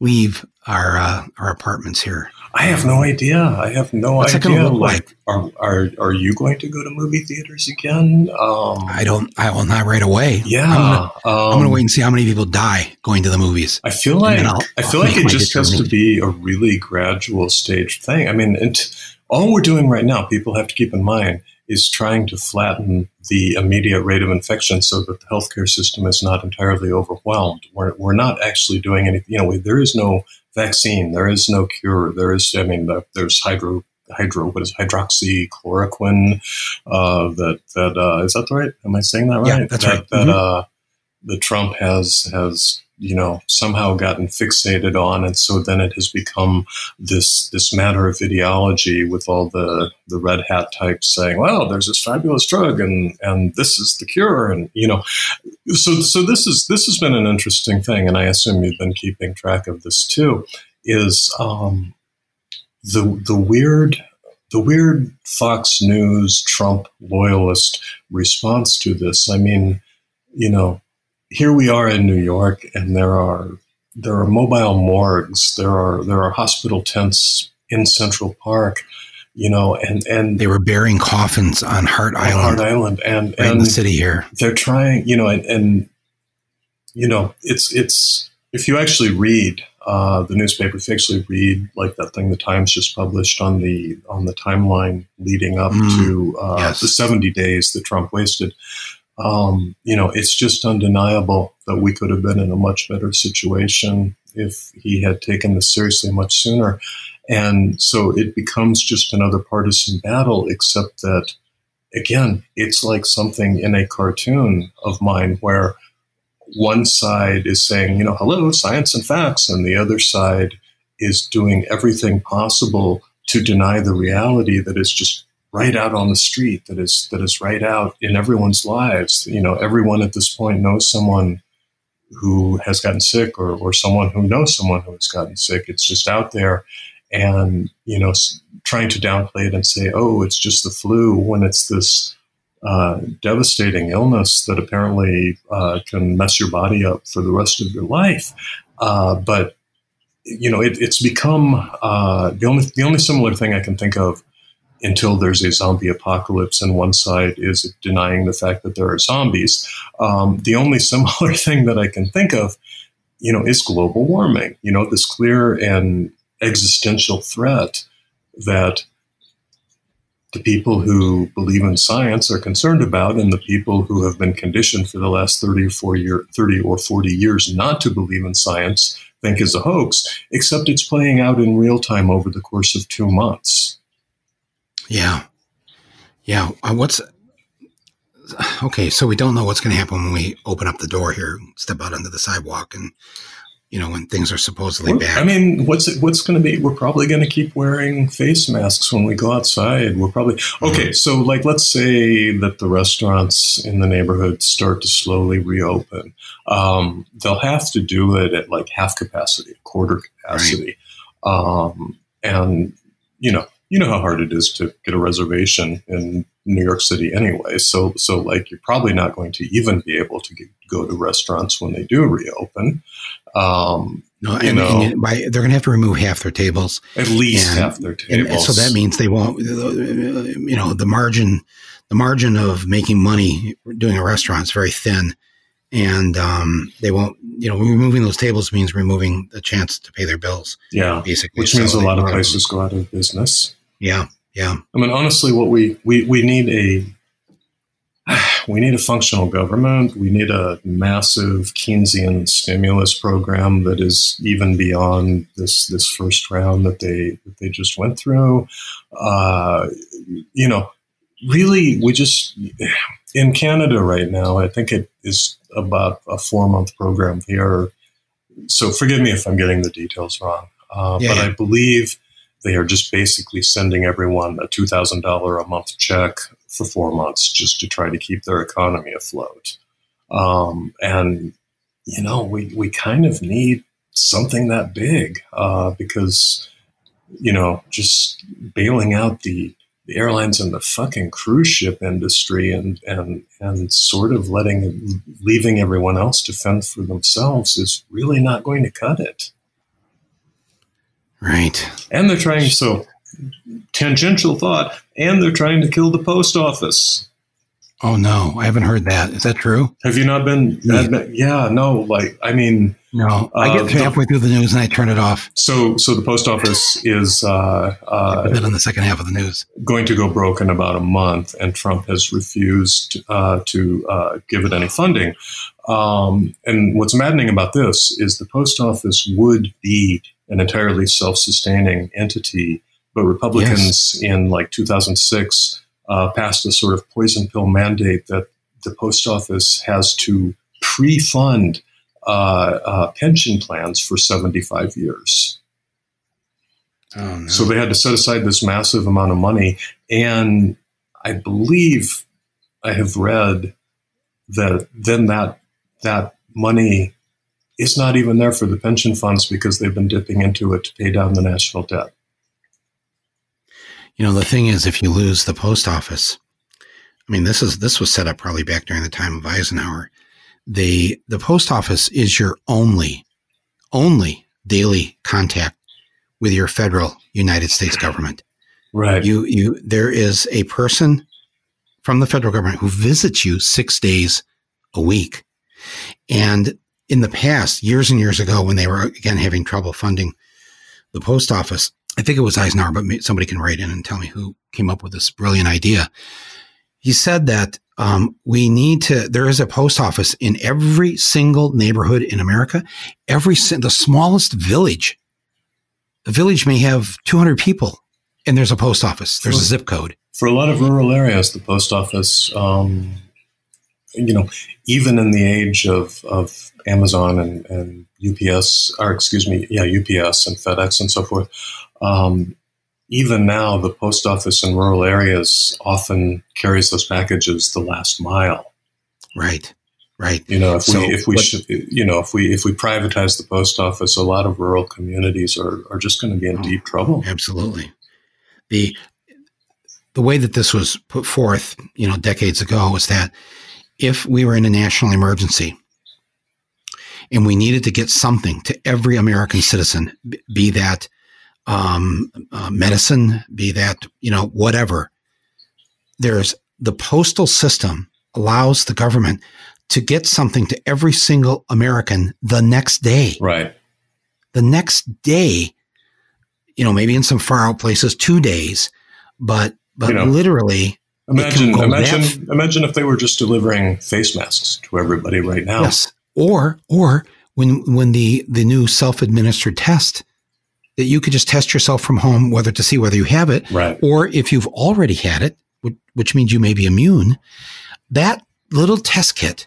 leave our uh, our apartments here? I have no idea. I have no What's idea. like, like? Are, are are you going to go to movie theaters again? Um, I don't. I will not right away. Yeah, I'm gonna, um, wait and see how many people die going to the movies. I feel like I feel like it just has to be a really gradual staged thing. I mean, it, all we're doing right now, people have to keep in mind, is trying to flatten the immediate rate of infection so that the healthcare system is not entirely overwhelmed. We're, we're not actually doing anything. You know, there is no vaccine, there is no cure. There is, I mean, there's hydro hydro what is hydroxychloroquine uh, that that uh, is that right? Am i saying that right? yeah, that's that, right. that mm-hmm. uh, the trump has has you know somehow gotten fixated on and so then it has become this this matter of ideology with all the the red hat types saying well there's this fabulous drug and and this is the cure and you know so so this is this has been an interesting thing and i assume you've been keeping track of this too is um the the weird the weird Fox News Trump loyalist response to this. I mean, you know, here we are in New York, and there are there are mobile morgues, there are there are hospital tents in Central Park, you know, and and they were burying coffins on Hart Island, Hart Island, and right and in the city here. They're trying, you know, and, and you know, it's it's if you actually read uh, the newspaper, if you actually read like that thing the Times just published on the on the timeline leading up mm, to uh, yes. the seventy days that Trump wasted um, you know, it's just undeniable that we could have been in a much better situation if he had taken this seriously much sooner. And so it becomes just another partisan battle, except that, again, it's like something in a cartoon of mine where one side is saying, you know, hello, science and facts, and the other side is doing everything possible to deny the reality that is just right out on the street that is that is right out in everyone's lives. You know everyone at this point knows someone who has gotten sick or, or someone who knows someone who has gotten sick. It's just out there and you know trying to downplay it and say oh it's just the flu when it's this uh, devastating illness that apparently uh, can mess your body up for the rest of your life. Uh, but you know it, it's become uh, the only the only similar thing I can think of until there's a zombie apocalypse and one side is denying the fact that there are zombies. Um, the only similar thing that I can think of, you know, is global warming. You know, this clear and existential threat that the people who believe in science are concerned about, and the people who have been conditioned for the last 30 or 40, year, 30 or 40 years not to believe in science think is a hoax, except it's playing out in real time over the course of two months. Yeah. Yeah. Uh, what's okay? So we don't know what's going to happen when we open up the door here, step out onto the sidewalk, and you know when things are supposedly bad. I mean, what's it, what's going to be? We're probably going to keep wearing face masks when we go outside. We're probably mm-hmm. okay. Mm-hmm. So, like, let's say that the restaurants in the neighborhood start to slowly reopen. Um, they'll have to do it at like half capacity, quarter capacity. Right. Um, and you know, you know how hard it is to get a reservation in New York City anyway. So, so like you're probably not going to even be able to get, go to restaurants when they do reopen. Um, no, and, and by, they're going to have to remove half their tables, at least and, half their tables. And so that means they won't. You know, the margin, the margin of making money doing a restaurant is very thin, and um, they won't. You know, removing those tables means removing the chance to pay their bills. Yeah, basically, which means so a lot of places go out of business. Yeah, yeah. I mean, honestly, what we we we need a we need a functional government. We need a massive Keynesian stimulus program that is even beyond this this first round that they that they just went through. Uh, you know, really, we just in Canada right now. I think it is about a four month program here. So forgive me if I'm getting the details wrong, uh, yeah, but yeah. I believe they are just basically sending everyone a two thousand dollar a month check for four months just to try to keep their economy afloat. Um, and, you know, we, we kind of need something that big uh, because, you know, just bailing out the, the airlines and the fucking cruise ship industry and, and, and sort of letting, leaving everyone else to fend for themselves is really not going to cut it. Right. And they're trying, so tangential thought, and they're trying to kill the post office. Oh no, I haven't heard that. Is that true? Have you not been? Yeah, yeah no. Like, I mean, no. I get uh, halfway through the news and I turn it off. So, so the post office is uh, uh, then in the second half of the news going to go broke in about a month, and Trump has refused uh, to uh, give it any funding. Um, and what's maddening about this is the post office would be an entirely self-sustaining entity but Republicans yes. in like 2006 uh, passed a sort of poison pill mandate that the post office has to pre-fund uh, uh, pension plans for 75 years. Oh, no. So they had to set aside this massive amount of money, and I believe I have read that then that that money is not even there for the pension funds because they've been dipping into it to pay down the national debt. You know, the thing is, if you lose the post office, I mean, this is this was set up probably back during the time of Eisenhower. The the post office is your only only daily contact with your federal United States government. Right. You you there is a person from the federal government who visits you six days a week. And in the past, years and years ago, when they were again having trouble funding the post office, I think it was Eisenhower, but somebody can write in and tell me who came up with this brilliant idea. He said that um, we need to. There is a post office in every single neighborhood in America. Every the smallest village, a village may have 200 people, and there's a post office. There's a zip code. For a lot of rural areas, the post office, um, you know, even in the age of of Amazon and, and UPS, or excuse me, yeah, UPS and FedEx and so forth um, even now, the post office in rural areas often carries those packages the last mile. Right. Right. You know, if so we if we what, should, you know, if we if we privatize the post office, a lot of rural communities are are just going to be in oh, deep trouble. Absolutely. The the way that this was put forth, you know, decades ago was that if we were in a national emergency and we needed to get something to every American citizen, be that um, uh, medicine, be that, you know, whatever. There's the postal system allows the government to get something to every single American the next day. Right. The next day, you know, maybe in some far out places, two days, but but you know, literally. Imagine, imagine, imagine if they were just delivering face masks to everybody right now. Yes. Or, or when when the the new self administered test that you could just test yourself from home, whether to see whether you have it, right. or if you've already had it, which means you may be immune. That little test kit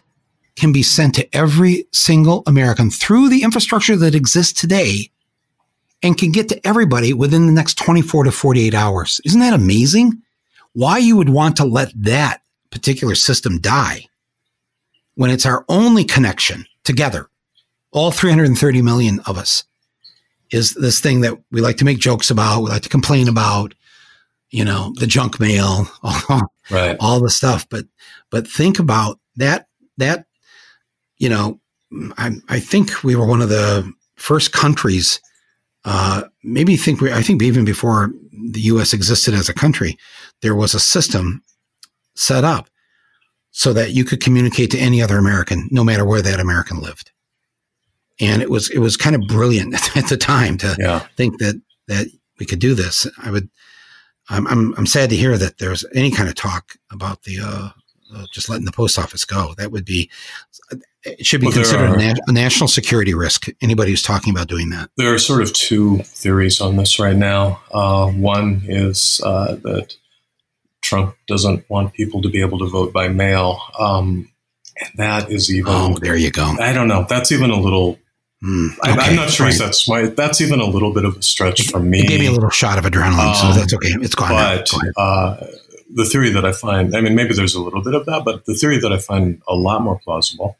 can be sent to every single American through the infrastructure that exists today and can get to everybody within the next 24 to 48 hours. Isn't that amazing? Why you would want to let that particular system die when it's our only connection together, all 330 million of us is this thing that we like to make jokes about, we like to complain about, you know, the junk mail, all, right. all the stuff. But but think about that that you know, I I think we were one of the first countries. Uh, maybe think we, I think even before the U.S. existed as a country, there was a system set up so that you could communicate to any other American, no matter where that American lived. And it was it was kind of brilliant at the time to Yeah. think that that we could do this. I would. I'm I'm, I'm sad to hear that there's any kind of talk about the uh, uh, just letting the post office go. That would be it should be Well, considered a, na- a national security risk. Anybody who's talking about doing that. There are sort of two theories on this right now. Uh, one is uh, that Trump doesn't want people to be able to vote by mail. Um, and that is even, Oh, there you go. I don't know, that's even a little, I, okay, I'm not sure right. that's my, that's even a little bit of a stretch for me. It gave me a little shot of adrenaline, so Um, that's okay. It's gone. but Go uh, the theory that I find, I mean, maybe there's a little bit of that, but the theory that I find a lot more plausible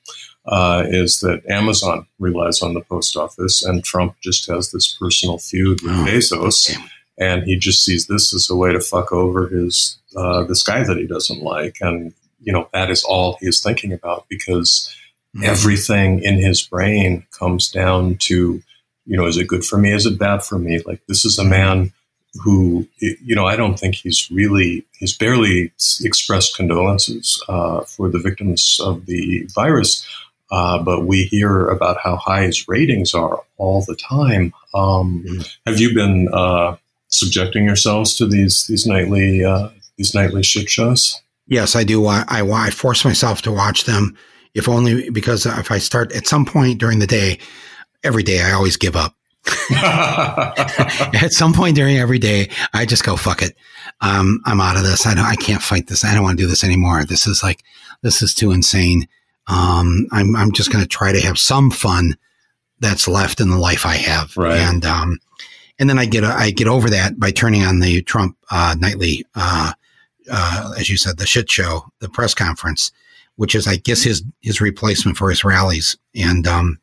uh, is that Amazon relies on the post office and Trump just has this personal feud with Oh, Bezos. And he just sees this as a way to fuck over his uh, this guy that he doesn't like, and you know that is all he is thinking about because Mhm. everything in his brain comes down to you know is it good for me is it bad for me like this is a man who you know i don't think he's really he's barely expressed condolences uh, for the victims of the virus uh, but we hear about how high his ratings are all the time um, Mhm. have you been uh, subjecting yourselves to these these nightly uh, these nightly shit shows Yes, I do. I, I I force myself to watch them, if only because if I start at some point during the day, every day I always give up. at some point during every day, I just go fuck it. Um, I'm out of this. I don't. I can't fight this. I don't want to do this anymore. This is like this is too insane. Um, I'm I'm just going to try to have some fun that's left in the life I have, Right. and um, and then I get I get over that by turning on the Trump uh, nightly, uh, uh, as you said, the shit show, the press conference, which is I guess his his replacement for his rallies, and um,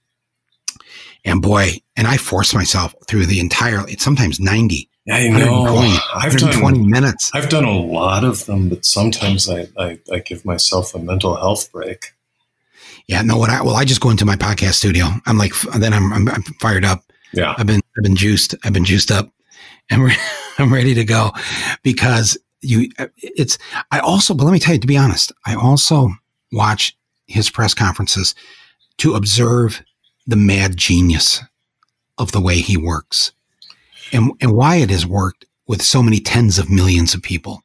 and boy, and I force myself through the entire. It's sometimes ninety. i know 120, i've done 120 minutes. I've done a lot of them, but sometimes I, I, I give myself a mental health break. Yeah, no. What I well, I just go into my podcast studio. I'm like, then I'm I'm, I'm fired up. Yeah. I've been I've been juiced. I've been juiced up, and re- I'm ready to go because you. It's I also, but let me tell you, to be honest, I also watch his press conferences to observe the mad genius of the way he works, and and why it has worked with so many tens of millions of people.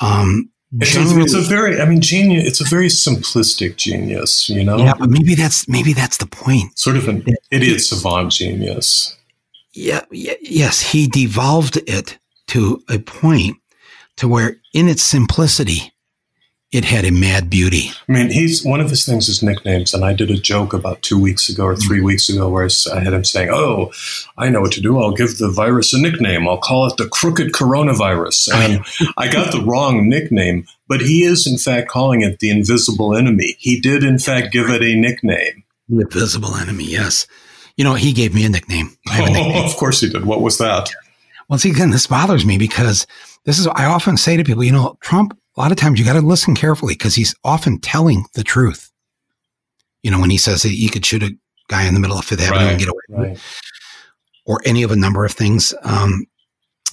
Um, It's a, it's a very, I mean, genius, it's a very simplistic genius, you know? yeah, but maybe that's maybe that's the point. Sort of an idiot savant genius. yeah, y- yes, he devolved it to a point to where in its simplicity, it had a mad beauty. I mean, he's one of his things is nicknames, and I did a joke about two weeks ago or three weeks ago where I had him saying, "Oh, I know what to do. I'll give the virus a nickname. I'll call it the crooked coronavirus." And I got the wrong nickname, but he is in fact calling it the invisible enemy. He did in fact give it a nickname. The invisible enemy, yes. You know, he gave me a nickname. A nickname. Oh, of course he did. What was that? Well, see, again, this bothers me because this is, I often say to people, you know, Trump, a lot of times you got to listen carefully because he's often telling the truth. You know, when he says that you could shoot a guy in the middle of Fifth Avenue Right, and get away Right. or any of a number of things. Um,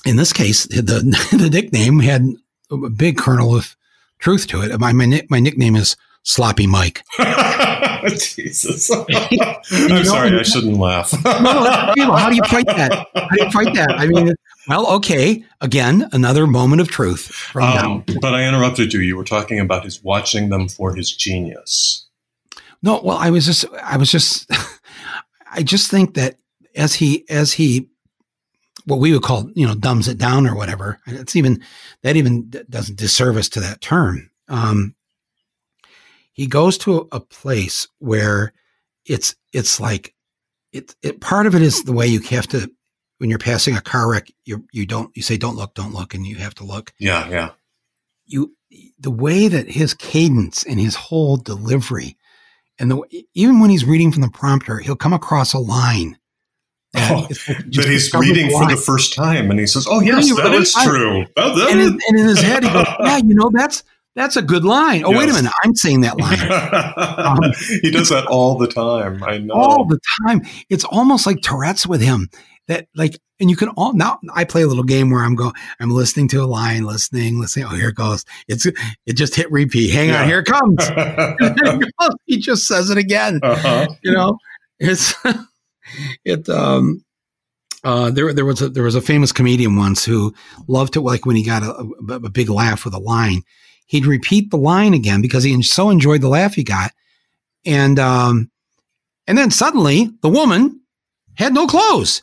in this case, the, the nickname had a big kernel of truth to it. My, my, my nickname is Sloppy Mike. Jesus. I'm sorry, I shouldn't laugh. No, no, that's okay. Well, how do you fight that? How do you fight that? I mean, well, okay. Again, another moment of truth from Um, but I interrupted you. You were talking about his watching them for his genius. No, well, I was just, I was just, I just think that as he, as he, what we would call, you know, dumbs it down or whatever. and It's even that even doesn't disservice to that term. Um, he goes to a, a place where it's, it's like, it, it, part of it is the way you have to, when you're passing a car wreck, you, you don't, you say, don't look, don't look, and you have to look. Yeah, yeah. you the way that his cadence and his whole delivery and the even when he's reading from the prompter he'll come across a line Oh, that he's reading for the first time, and he says, "Oh yes, that is true." Oh, that and, is. In, and, in, his head, he goes, "Yeah, you know, that's that's a good line." Oh, yes. wait a minute, I'm saying that line. um, he does that all the time. I know all the time. It's almost like Tourette's with him. That like, and you can all now. I play a little game where I'm going, I'm listening to a line, listening, listening. Oh, here it goes. It's it just hit repeat. Hang yeah. on, here it comes. it he just says it again. Uh-huh. You know, it's it um uh, there, there was a there was a famous comedian once who loved to like when he got a, a, a, big laugh with a line, he'd repeat the line again because he so enjoyed the laugh he got, and um, and then suddenly the woman had no clothes,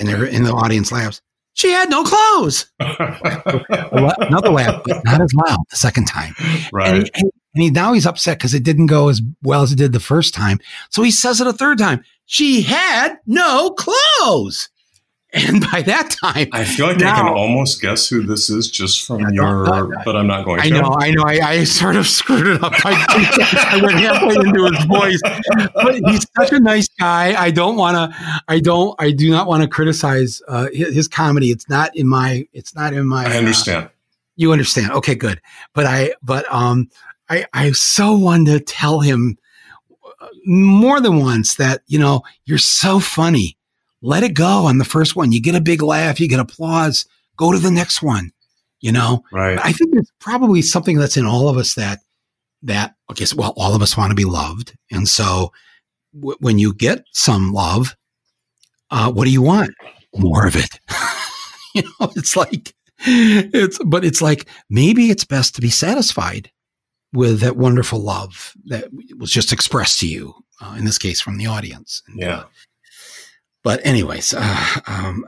and there in the audience laughs. She had no clothes. Another laugh, but not as loud the second time. Right. And, he, and he, now he's upset because it didn't go as well as it did the first time. So he says it a third time. She had no clothes. And by that time, I feel like now, I can almost guess who this is just from your, but I'm not going I to. Know, I know, I I sort of screwed it up. I, I went halfway into his voice, but he's such a nice guy. I don't want to, I don't, I do not want to criticize uh, his, his, comedy. It's not in my, it's not in my. I understand. Uh, you understand? Okay, good. But I, but um, I, I so wanted to tell him uh, more than once that you know you're so funny let it go on the first one. You get a big laugh, you get applause, go to the next one. You know, right? I think there's probably something that's in all of us that that okay, so, well, all of us want to be loved, and so w- when you get some love, uh, what do you want? More of it. you know, it's like it's, but it's like maybe it's best to be satisfied with that wonderful love that was just expressed to you. Uh, in this case, from the audience. And, yeah. Uh, but anyways, uh, um,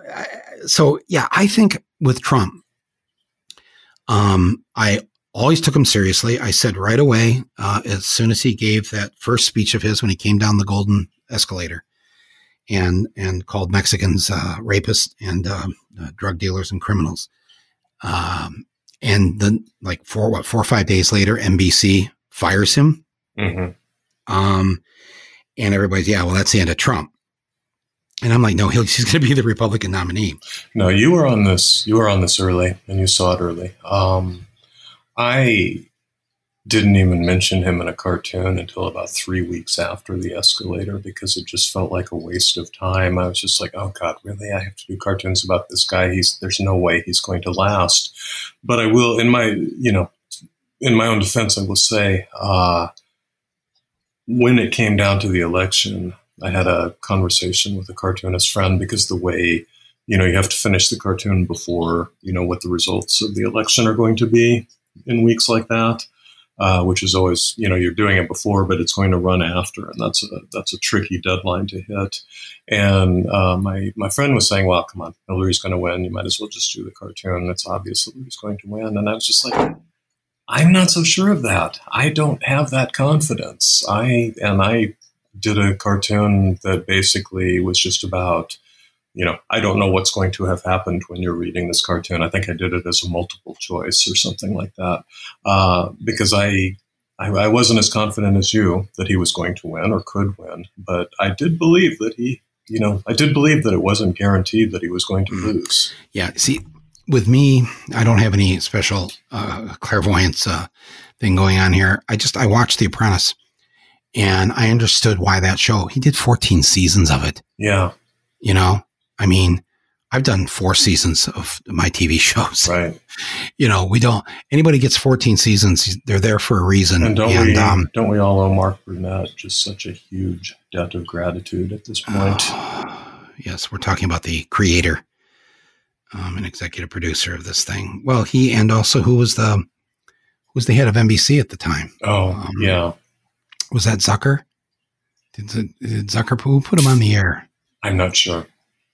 so yeah, I think with Trump, um, I always took him seriously. I said right away, uh, as soon as he gave that first speech of his when he came down the golden escalator and and called Mexicans uh, rapists and um, uh, drug dealers and criminals. Um, and then like four what four or five days later, NBC fires him. Mm-hmm. Um, and everybody's yeah, well that's the end of Trump. And I'm like, no, he's going to be the Republican nominee. No, you were on this. You were on this early, and you saw it early. Um, I didn't even mention him in a cartoon until about three weeks after the escalator because it just felt like a waste of time. I was just like, oh God, really? I have to do cartoons about this guy. He's there's no way he's going to last. But I will, in my you know, in my own defense, I will say, uh, when it came down to the election, I had a conversation with a cartoonist friend because the way, you know, you have to finish the cartoon before, you know, what the results of the election are going to be in weeks like that, uh, which is always, you know, you're doing it before, but it's going to run after. And that's a, that's a tricky deadline to hit. And uh, my, my friend was saying, well, come on, Hillary's going to win. You might as well just do the cartoon. It's obvious Hillary's going to win. And I was just like, I'm not so sure of that. I don't have that confidence. I and I did a cartoon that basically was just about, you know, I don't know what's going to have happened when you're reading this cartoon. I think I did it as a multiple choice or something like that, uh, because I, I, I wasn't as confident as you that he was going to win or could win, but I did believe that he, you know, I did believe that it wasn't guaranteed that he was going to mm-hmm. lose. Yeah. See, with me, I don't have any special uh, clairvoyance uh, thing going on here. I just I watched The Apprentice, and I understood why that show. He did 14 seasons of it. Yeah. You know, I mean, I've done four seasons of my TV shows. Right. You know, we don't. Anybody gets 14 seasons, they're there for a reason. And don't and, we? Um, don't we all owe Mark Burnett just such a huge debt of gratitude at this point? Uh, yes, we're talking about the creator, um, an executive producer of this thing. Well, he and also who was the who was the head of NBC at the time? Oh, um, yeah was that Zucker? Did, did Zucker who put him on the air? I'm not sure.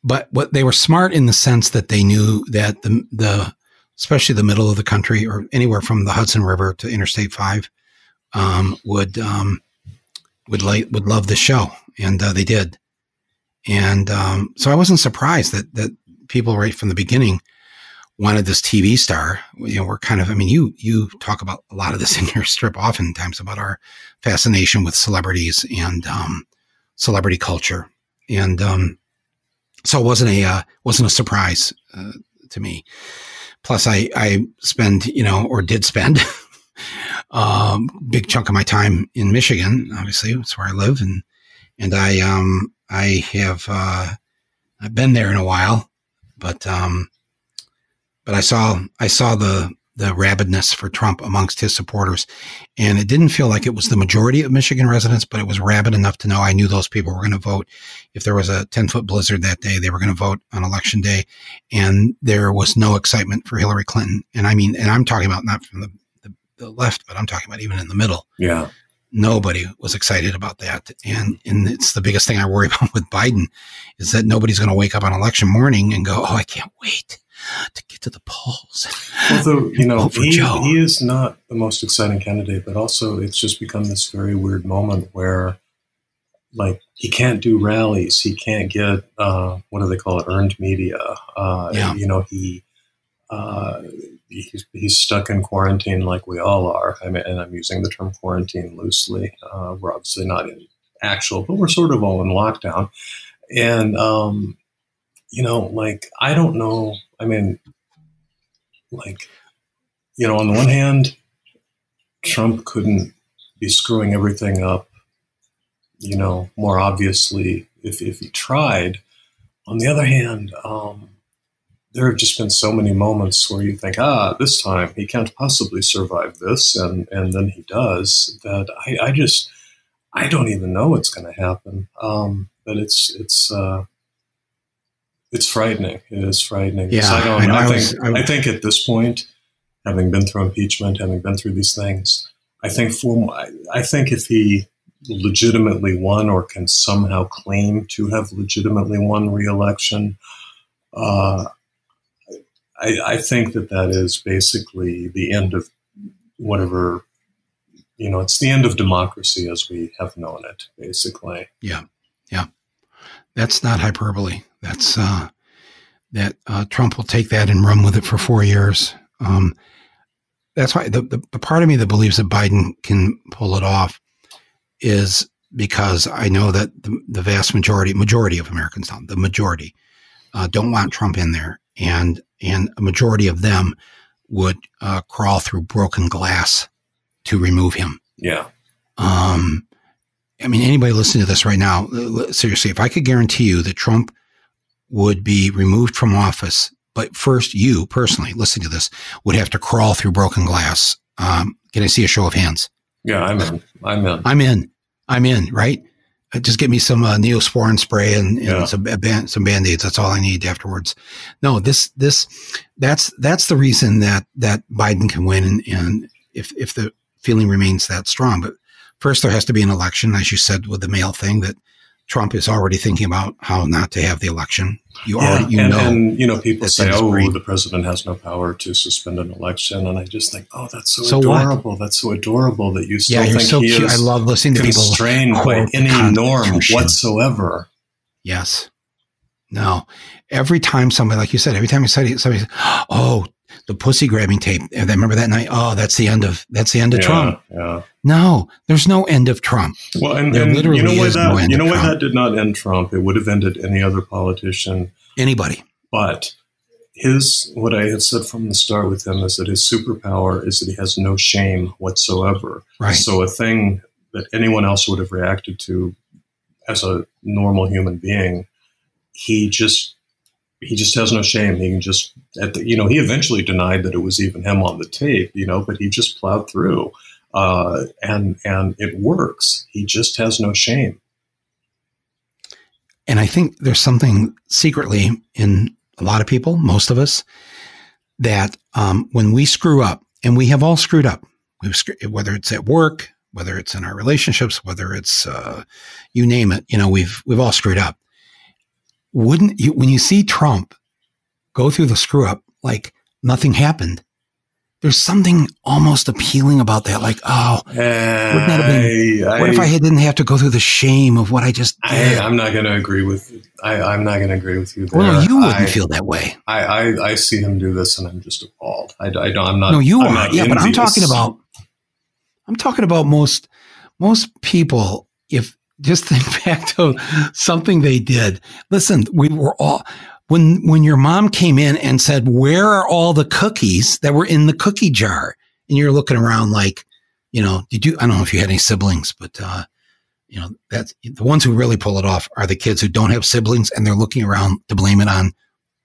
But what they were smart in the sense that they knew that the the especially the middle of the country or anywhere from the Hudson River to Interstate Five um, would um, would like would love the show, and uh, they did. And um, so I wasn't surprised that that people right from the beginning wanted this TV star. You know, we're kind of, I mean, you, you talk about a lot of this in your strip oftentimes about our fascination with celebrities and, um, celebrity culture. And, um, so it wasn't a uh, wasn't a surprise uh, to me. Plus, I I spend you know or did spend um, big chunk of my time in Michigan. Obviously, that's where I live, and and I um I have uh, I've been there in a while, but um, but I saw I saw the the rabidness for Trump amongst his supporters. And it didn't feel like it was the majority of Michigan residents, but it was rabid enough to know I knew those people were going to vote. If there was a 10 foot blizzard that day, they were going to vote on election day. And there was no excitement for Hillary Clinton. And I mean, and I'm talking about not from the, the, the left, but I'm talking about even in the middle. Yeah. Nobody was excited about that. And, and it's the biggest thing I worry about with Biden is that nobody's going to wake up on election morning and go, Oh, I can't wait to get to the polls. Although, you know, he, he is not the most exciting candidate, but also it's just become this very weird moment where, like, he can't do rallies. He can't get, uh, what do they call it, earned media. Uh, yeah. You know, he. Uh, he's, he's stuck in quarantine like we all are. I mean, and I'm using the term quarantine loosely. Uh, we're obviously not in actual, but we're sort of all in lockdown. And, um, you know, like, I don't know I mean, like, you know, on the one hand, Trump couldn't be screwing everything up, you know, more obviously if, if he tried. On the other hand, um, there have just been so many moments where you think, ah, this time he can't possibly survive this, and and then he does. That I, I just I don't even know what's going to happen. Um, but it's it's uh, it's frightening. It is frightening. Yeah, I, don't, I, I, was, think, I, I, think at this point, having been through impeachment, having been through these things, I think for I think if he legitimately won or can somehow claim to have legitimately won re-election, uh, I, I think that that is basically the end of whatever you know. It's the end of democracy as we have known it, basically. Yeah, yeah. That's not hyperbole. That's uh, that uh, Trump will take that and run with it for four years. Um, that's why the, the, the part of me that believes that Biden can pull it off is because I know that the, the vast majority majority of Americans, not the majority, uh, don't want Trump in there, and and a majority of them would uh, crawl through broken glass to remove him. Yeah. Um, I mean, anybody listening to this right now, seriously, if I could guarantee you that Trump would be removed from office, but first you personally, listening to this, would have to crawl through broken glass. Um, can I see a show of hands? Yeah, I'm in. I'm in. I'm in. I'm in. Right. Uh, just get me some uh, neosporin spray and, and yeah. some band, some band aids. That's all I need afterwards. No, this this that's that's the reason that that Biden can win, and, and if if the feeling remains that strong. But first, there has to be an election, as you said with the mail thing. That Trump is already thinking about how not to have the election. You yeah, already, you and, know, and you know, people say, "Oh, great. the president has no power to suspend an election," and I just think, "Oh, that's so, so adorable. What? That's so adorable that you still yeah, think so he cute. is I love listening to people constrained by any norm whatsoever." Yes. No. Every time somebody, like you said, every time you said somebody, oh, the pussy grabbing tape. I remember that night. Oh, that's the end of that's the end of yeah, Trump. Yeah. No, there's no end of Trump. Well, and, there and literally you know why that no you know why that did not end Trump? It would have ended any other politician, anybody. But his what I have said from the start with him is that his superpower is that he has no shame whatsoever. Right. So a thing that anyone else would have reacted to as a normal human being, he just he just has no shame. He can just, at the, you know, he eventually denied that it was even him on the tape, you know, but he just plowed through, uh, and and it works. He just has no shame. And I think there's something secretly in a lot of people, most of us, that um, when we screw up, and we have all screwed up, whether it's at work, whether it's in our relationships, whether it's uh, you name it, you know, we've we've all screwed up wouldn't you, when you see Trump go through the screw up like nothing happened, there's something almost appealing about that. Like, oh, wouldn't that have been, I, what if I didn't have to go through the shame of what I just did? I, am not going to agree with, I, am not going to agree with you there. Well, you wouldn't I, feel that way. I, I, I, see him do this and I'm just appalled. I, I don't, I'm not. No, you I'm are. Yeah, but I'm talking about, I'm talking about most, most people, if just think back to something they did. Listen, we were all when when your mom came in and said, "Where are all the cookies that were in the cookie jar?" and you're looking around like, you know, did you? I don't know if you had any siblings, but uh, you know, that's the ones who really pull it off are the kids who don't have siblings and they're looking around to blame it on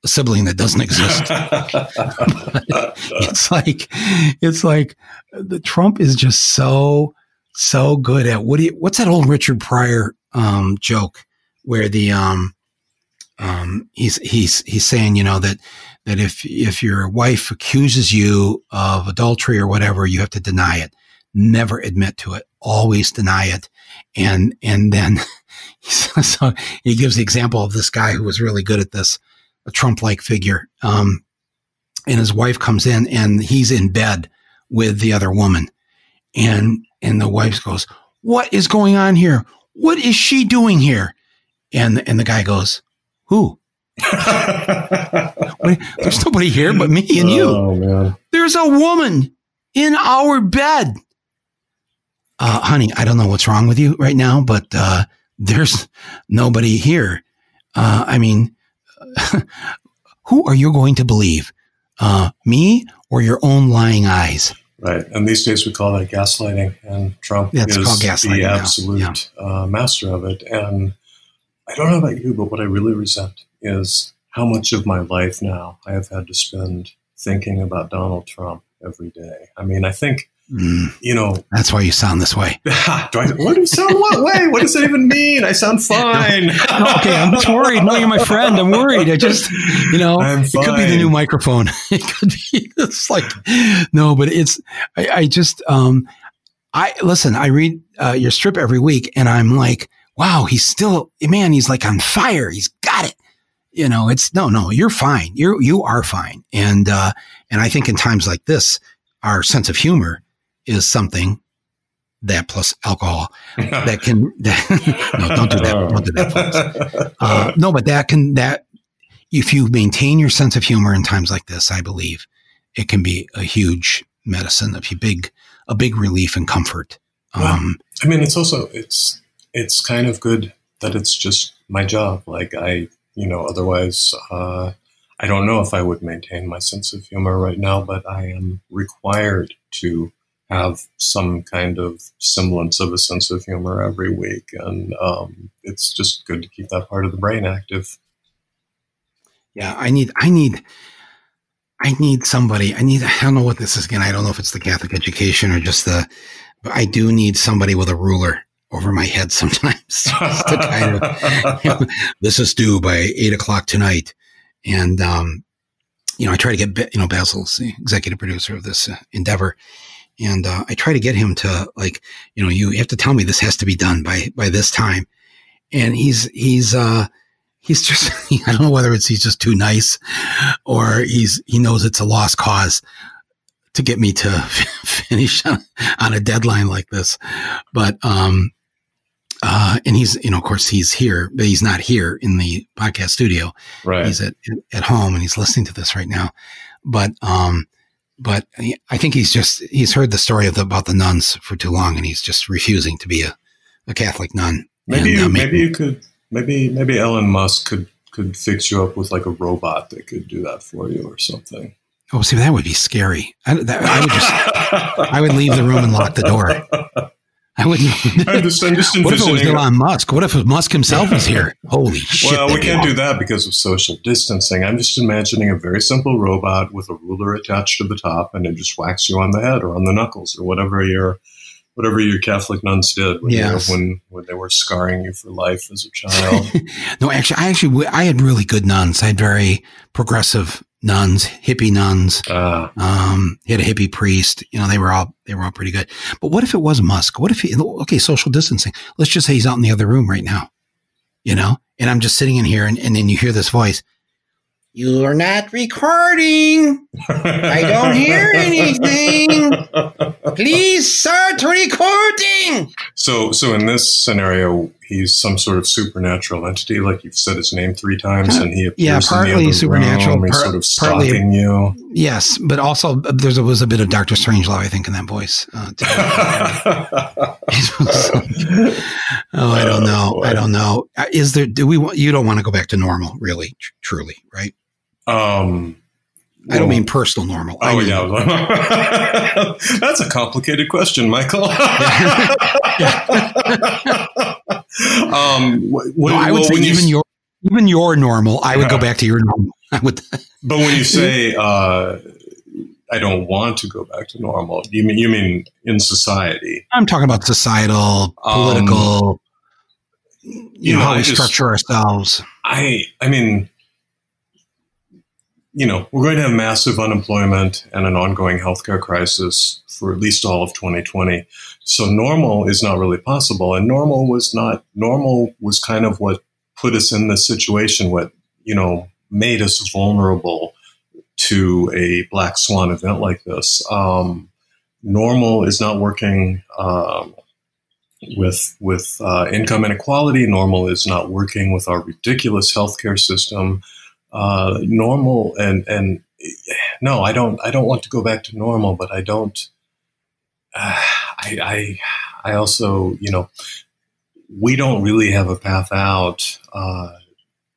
a sibling that doesn't exist. it's like, it's like the Trump is just so, so good at what do you, what's that old Richard Pryor um, joke where the, um, um, he's, he's, he's saying, you know, that, that if, if your wife accuses you of adultery or whatever, you have to deny it. Never admit to it. Always deny it. And, and then so he gives the example of this guy who was really good at this a Trump like figure. Um, and his wife comes in and he's in bed with the other woman. And, and the wife goes, what is going on here? What is she doing here? And, and the guy goes, who? There's nobody here but me and you. Oh, There's a woman in our bed. Uh, honey, I don't know what's wrong with you right now, but uh, there's nobody here. Uh, I mean, who are you going to believe? Uh, me or your own lying eyes? Right. And these days we call that gaslighting. And Trump That's is the absolute yeah. uh, master of it. And I don't know about you, but what I really resent is how much of my life now I have had to spend thinking about Donald Trump every day. I mean, I think Mm. You know, that's why you sound this way. do I? What do you sound what way? What does that even mean? I sound fine. no, okay, I'm just worried. No, you're my friend. I'm worried. I just, you know, it could be the new microphone. It could be. It's like, no, but it's. I, I just, um, I listen. I read uh, your strip every week, and I'm like, wow, he's still man. He's like on fire. He's got it. You know, it's no, no. You're fine. You're you are fine. And uh, and I think in times like this, our sense of humor is something that plus alcohol that can that, no don't do that. Don't do that uh, no but that can that if you maintain your sense of humor in times like this i believe it can be a huge medicine a big a big relief and comfort. Well, um, i mean it's also it's it's kind of good that it's just my job. Like i you know otherwise uh, i don't know if i would maintain my sense of humor right now but i am required to have some kind of semblance of a sense of humor every week. And um, it's just good to keep that part of the brain active. Yeah, I need, I need, I need somebody. I need, I don't know what this is again. I don't know if it's the Catholic education or just the, but I do need somebody with a ruler over my head sometimes to kind of, this is due by eight o'clock tonight. And, um, you know, I try to get, you know, Basel's the executive producer of this uh, endeavor and uh, I try to get him to like, you know, you have to tell me this has to be done by by this time, and he's he's uh he's just I don't know whether it's he's just too nice, or he's he knows it's a lost cause to get me to finish on, on a deadline like this, but um. Uh, and he's, you know, of course, he's here, but he's not here in the podcast studio. Right. He's at at home and he's listening to this right now. But um, but I think he's just he's heard the story of the, about the nuns for too long, and he's just refusing to be a, a Catholic nun. Maybe and, you, uh, maybe you could maybe maybe Elon Musk could could fix you up with like a robot that could do that for you or something. Oh, see, that would be scary. I, that, I would just I would leave the room and lock the door. I wouldn't. I'm just, what if it was Elon Musk? What if Musk himself was here? Holy shit! Well, we can't do that because of social distancing. I'm just imagining a very simple robot with a ruler attached to the top, and it just whacks you on the head or on the knuckles or whatever your whatever your Catholic nuns did when, yes. you, when when they were scarring you for life as a child. no, actually, I actually I had really good nuns. I had very progressive nuns, hippie nuns. Uh, um, he had a hippie priest. You know, they were all they were all pretty good. But what if it was Musk? What if he? Okay, social distancing. Let's just say he's out in the other room right now. You know, and I'm just sitting in here, and, and then you hear this voice. You're not recording. I don't hear anything. Please start recording. So, so in this scenario, he's some sort of supernatural entity, like you've said his name three times, and he appears yeah, partly in the supernatural, room, par- sort of partly- you. Yes, but also uh, there was a bit of Doctor Strangelove, I think, in that voice. Uh, oh, I don't know. I don't know. Uh, Is there? Do we? want You don't want to go back to normal, really, tr- truly, right? um, I don't mean personal normal. I Oh mean, yeah, that's a complicated question, Michael. um, wh- No, I would well, say when you even your even your normal. I would go back to your normal. I would. But when you say uh, I don't want to go back to normal, you mean you mean in society? I'm talking about societal, Um, political. you, you know, know, how I we just- structure ourselves. I I mean, you know, we're going to have massive unemployment and an ongoing healthcare crisis for at least all of 2020. So normal is not really possible, and normal was not normal was kind of what put us in this situation. What you know made us vulnerable to a black swan event like this. Um, normal is not working. Um, with with uh, income inequality. Normal is not working with our ridiculous healthcare system. Uh, normal and and no, I don't I don't want to go back to normal, but I don't. Uh, I, I I also you know we don't really have a path out uh,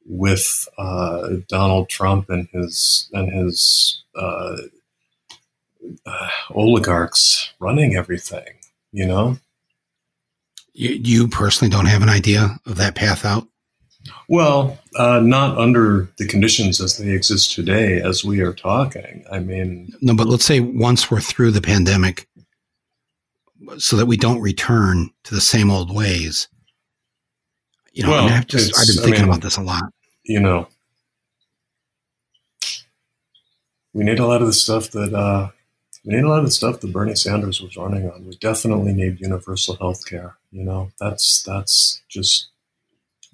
with uh, Donald Trump and his and his uh, uh, oligarchs running everything. You know. You, you personally don't have an idea of that path out. Well, uh, not under the conditions as they exist today, as we are talking. I mean, No, but let's say once we're through the pandemic, so that we don't return to the same old ways. You know, I Well, I've just I've been I thinking mean- about this a lot. you know, we need a lot of the stuff that uh, we need a lot of the stuff that Bernie Sanders was running on. We definitely need universal health care. You know, that's that's just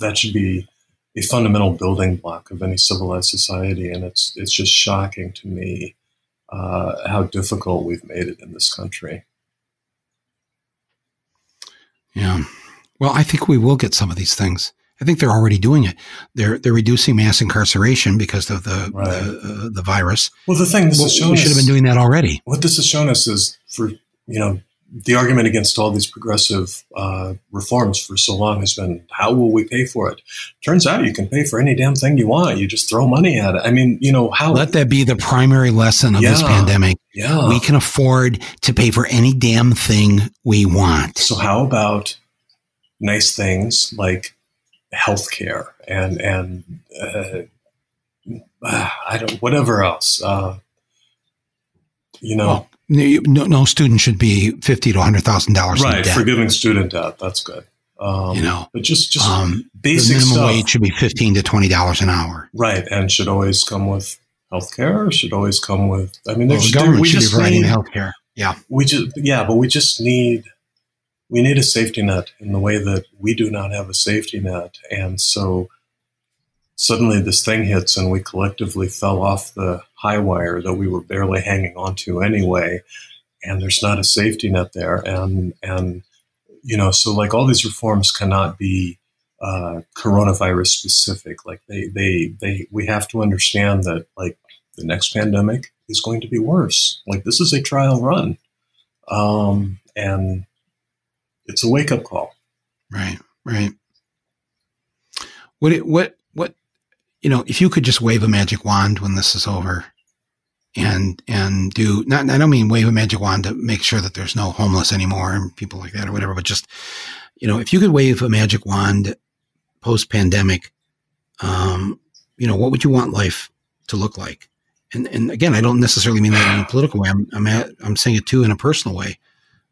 that should be a fundamental building block of any civilized society, and it's it's just shocking to me uh, how difficult we've made it in this country. Yeah. Well, I think we will get some of these things. I think they're already doing it. They're they're reducing mass incarceration because of the Right. the, uh, the virus. Well, the thing this Well, has shown we should have been doing that already. what this has shown us is for you know the argument against all these progressive uh, reforms for so long has been how will we pay for it? Turns out you can pay for any damn thing you want. You just throw money at it. I mean you know how Let that be the primary lesson of this pandemic. yeah. We can afford to pay for any damn thing we want. so how about nice things like healthcare and and uh, i don't whatever else uh, you know. Well, no, no student should be fifty to hundred thousand dollars right forgiving student debt that's good um, you know, but just just um, the basic minimum stuff wage should be fifteen to twenty dollars an hour. Right, and should always come with health care, should always come with. I mean, Well, the government we should be providing need, health care. Yeah, we just yeah, but we just need we need a safety net in the way that we do not have a safety net, and so suddenly this thing hits, and we collectively fell off the high wire that we were barely hanging on to anyway, and there's not a safety net there, and and you know, so like all these reforms cannot be uh, coronavirus specific. Like they, they, they, we have to understand that like the next pandemic is going to be worse. Like this is a trial run, um, and it's a wake up call. right, right. What what what you know? If you could just wave a magic wand when this is over, and and do not I don't mean wave a magic wand to make sure that there's no homeless anymore and people like that or whatever, but just you know, if you could wave a magic wand post pandemic, um, you know, what would you want life to look like? And and again, I don't necessarily mean that in a political way. I'm I'm at, I'm saying it too in a personal way.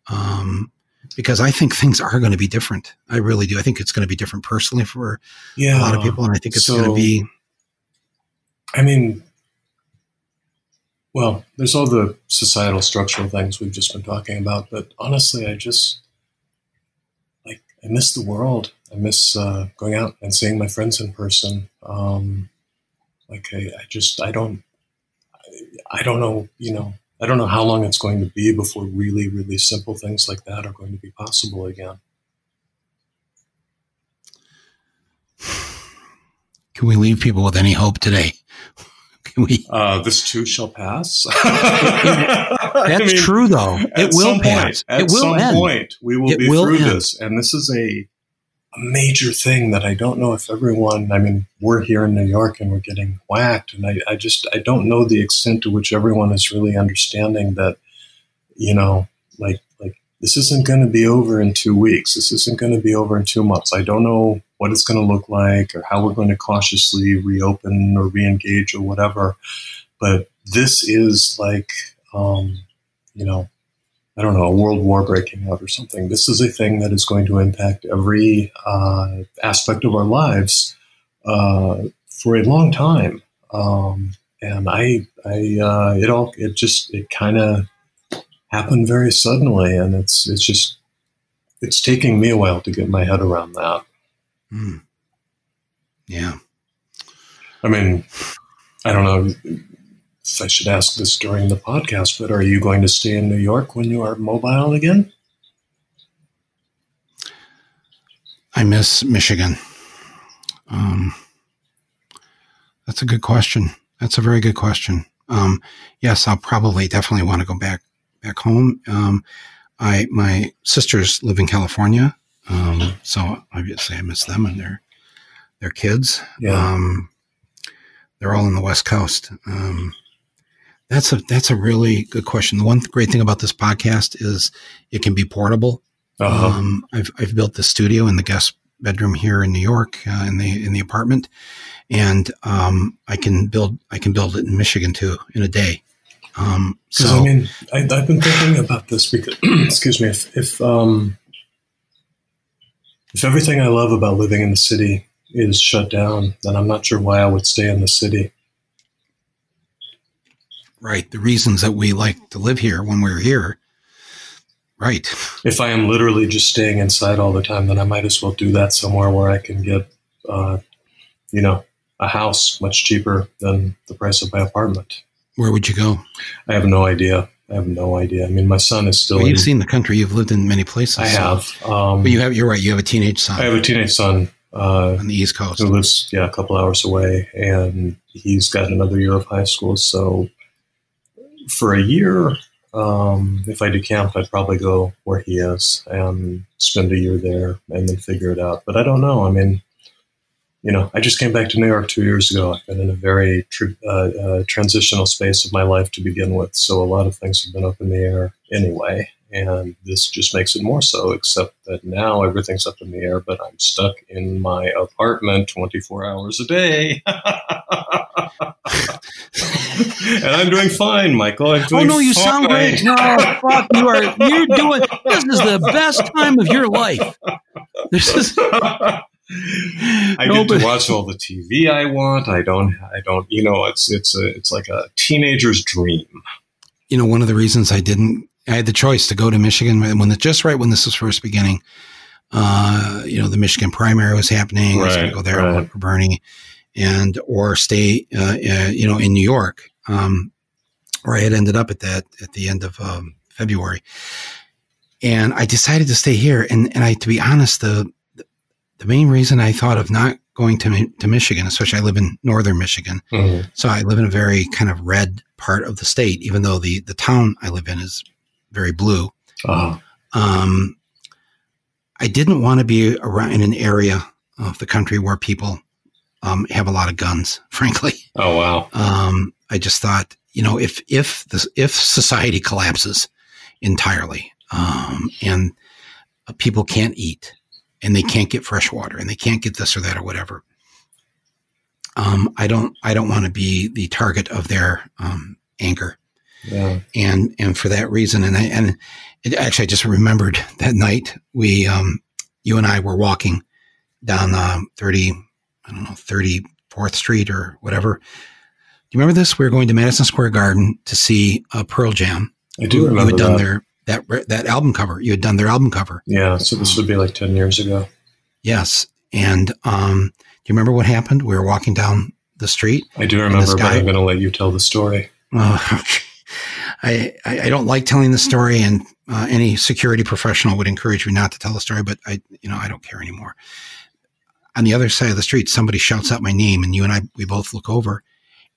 Um, because I think things are going to be different. I really do. I think it's going to be different personally for Yeah, a lot of people, and I think it's going to be I mean, well, there's all the societal structural things we've just been talking about, but honestly, I just like I miss the world. I miss uh, going out and seeing my friends in person. Um, like I, I just I don't I, I don't know. You know, I don't know how long it's going to be before really, really simple things like that are going to be possible again. Can we leave people with any hope today? Can we? Uh, this too shall pass. That's I mean, true, though. It will pass. Point, at it will some end. point, we will it be will through end. this, and this is a a major thing that I don't know if everyone, I mean, we're here in New York and we're getting whacked. And I, I just, I don't know the extent to which everyone is really understanding that, you know, like, like this isn't going to be over in two weeks. This isn't going to be over in two months. I don't know what it's going to look like or how we're going to cautiously reopen or reengage or whatever. But this is like, um, you know, I don't know, a world war breaking out or something. This is a thing that is going to impact every uh, aspect of our lives uh, for a long time. Um, and I, I, uh, it all, it just, it kind of happened very suddenly, and it's, it's just, it's taking me a while to get my head around that. Mm. Yeah. I mean, I don't know if I should ask this during the podcast, but are you going to stay in New York when you are mobile again? I miss Michigan. Um, that's a good question. That's a very good question. Um, yes, I'll probably definitely want to go back back home. Um, I my sisters live in California, um, so obviously I miss them and their their kids. Yeah. Um, they're all in the West Coast. Um, that's a that's a really good question. The one great thing about this podcast is it can be portable. Uh-huh. Um, I've I've built the studio in the guest bedroom here in New York uh, in the in the apartment, and um, I can build I can build it in Michigan too in a day. Um, so I mean, I, have been thinking about this because excuse me, if if um, if everything I love about living in the city is shut down, then I'm not sure why I would stay in the city. Right. The reasons that we like to live here when we're here. Right. If I am literally just staying inside all the time, then I might as well do that somewhere where I can get, uh, you know, a house much cheaper than the price of my apartment. Where would you go? I have no idea. I have no idea. I mean, my son is still. Well, you've in, seen the country. You've lived in many places. I have. So. Um, but you have. You're right. You have a teenage son. I have a teenage son uh, on the East Coast who lives, yeah, a couple hours away, and he's got another year of high school. So for a year, um, if I do camp, I'd probably go where he is and spend a year there and then figure it out. But I don't know. I mean, you know, I just came back to New York two years ago. I've been in a very tr- uh, uh, transitional space of my life to begin with. So a lot of things have been up in the air anyway. And this just makes it more so, except that now everything's up in the air, but I'm stuck in my apartment 24 hours a day. and I'm doing fine, Michael. I'm doing oh no, you fine. sound great. No, fuck, you are. You're doing. This is the best time of your life. This is. I no, get but, to watch all the TV I want. I don't. I don't. You know, it's it's a it's like a teenager's dream. You know, one of the reasons I didn't. I had the choice to go to Michigan when the just right when this was first beginning. Uh, you know, the Michigan primary was happening. Right, I was going to go there right. for Bernie and or stay, uh, uh, you know, in New York, um, where I had ended up at that at the end of um, February. And I decided to stay here. And and I, to be honest, the the main reason I thought of not going to to Michigan, especially I live in northern Michigan, mm-hmm. so I live in a very kind of red part of the state, even though the the town I live in is very blue. Uh-huh. Um, I didn't want to be around in an area of the country where people um, have a lot of guns, frankly. Oh wow! Um, I just thought, you know, if if this if society collapses entirely um, and people can't eat and they can't get fresh water and they can't get this or that or whatever, um, I don't I don't want to be the target of their um, anger. Yeah. And and for that reason, and I and it, actually I just remembered that night we um, you and I were walking down uh, thirty I don't know, 34th Street or whatever. Do you remember this? We were going to Madison Square Garden to see uh, Pearl Jam. I do remember You had done that. their that that album cover. You had done their album cover. Yeah, so this would be like 10 years ago. Yes. And um, do you remember what happened? We were walking down the street. I do remember, but I'm going to let you tell the story. Uh, I, I, I don't like telling the story, and uh, any security professional would encourage me not to tell the story. But I, you know, I don't care anymore. On the other side of the street, somebody shouts out my name, and you and I, we both look over,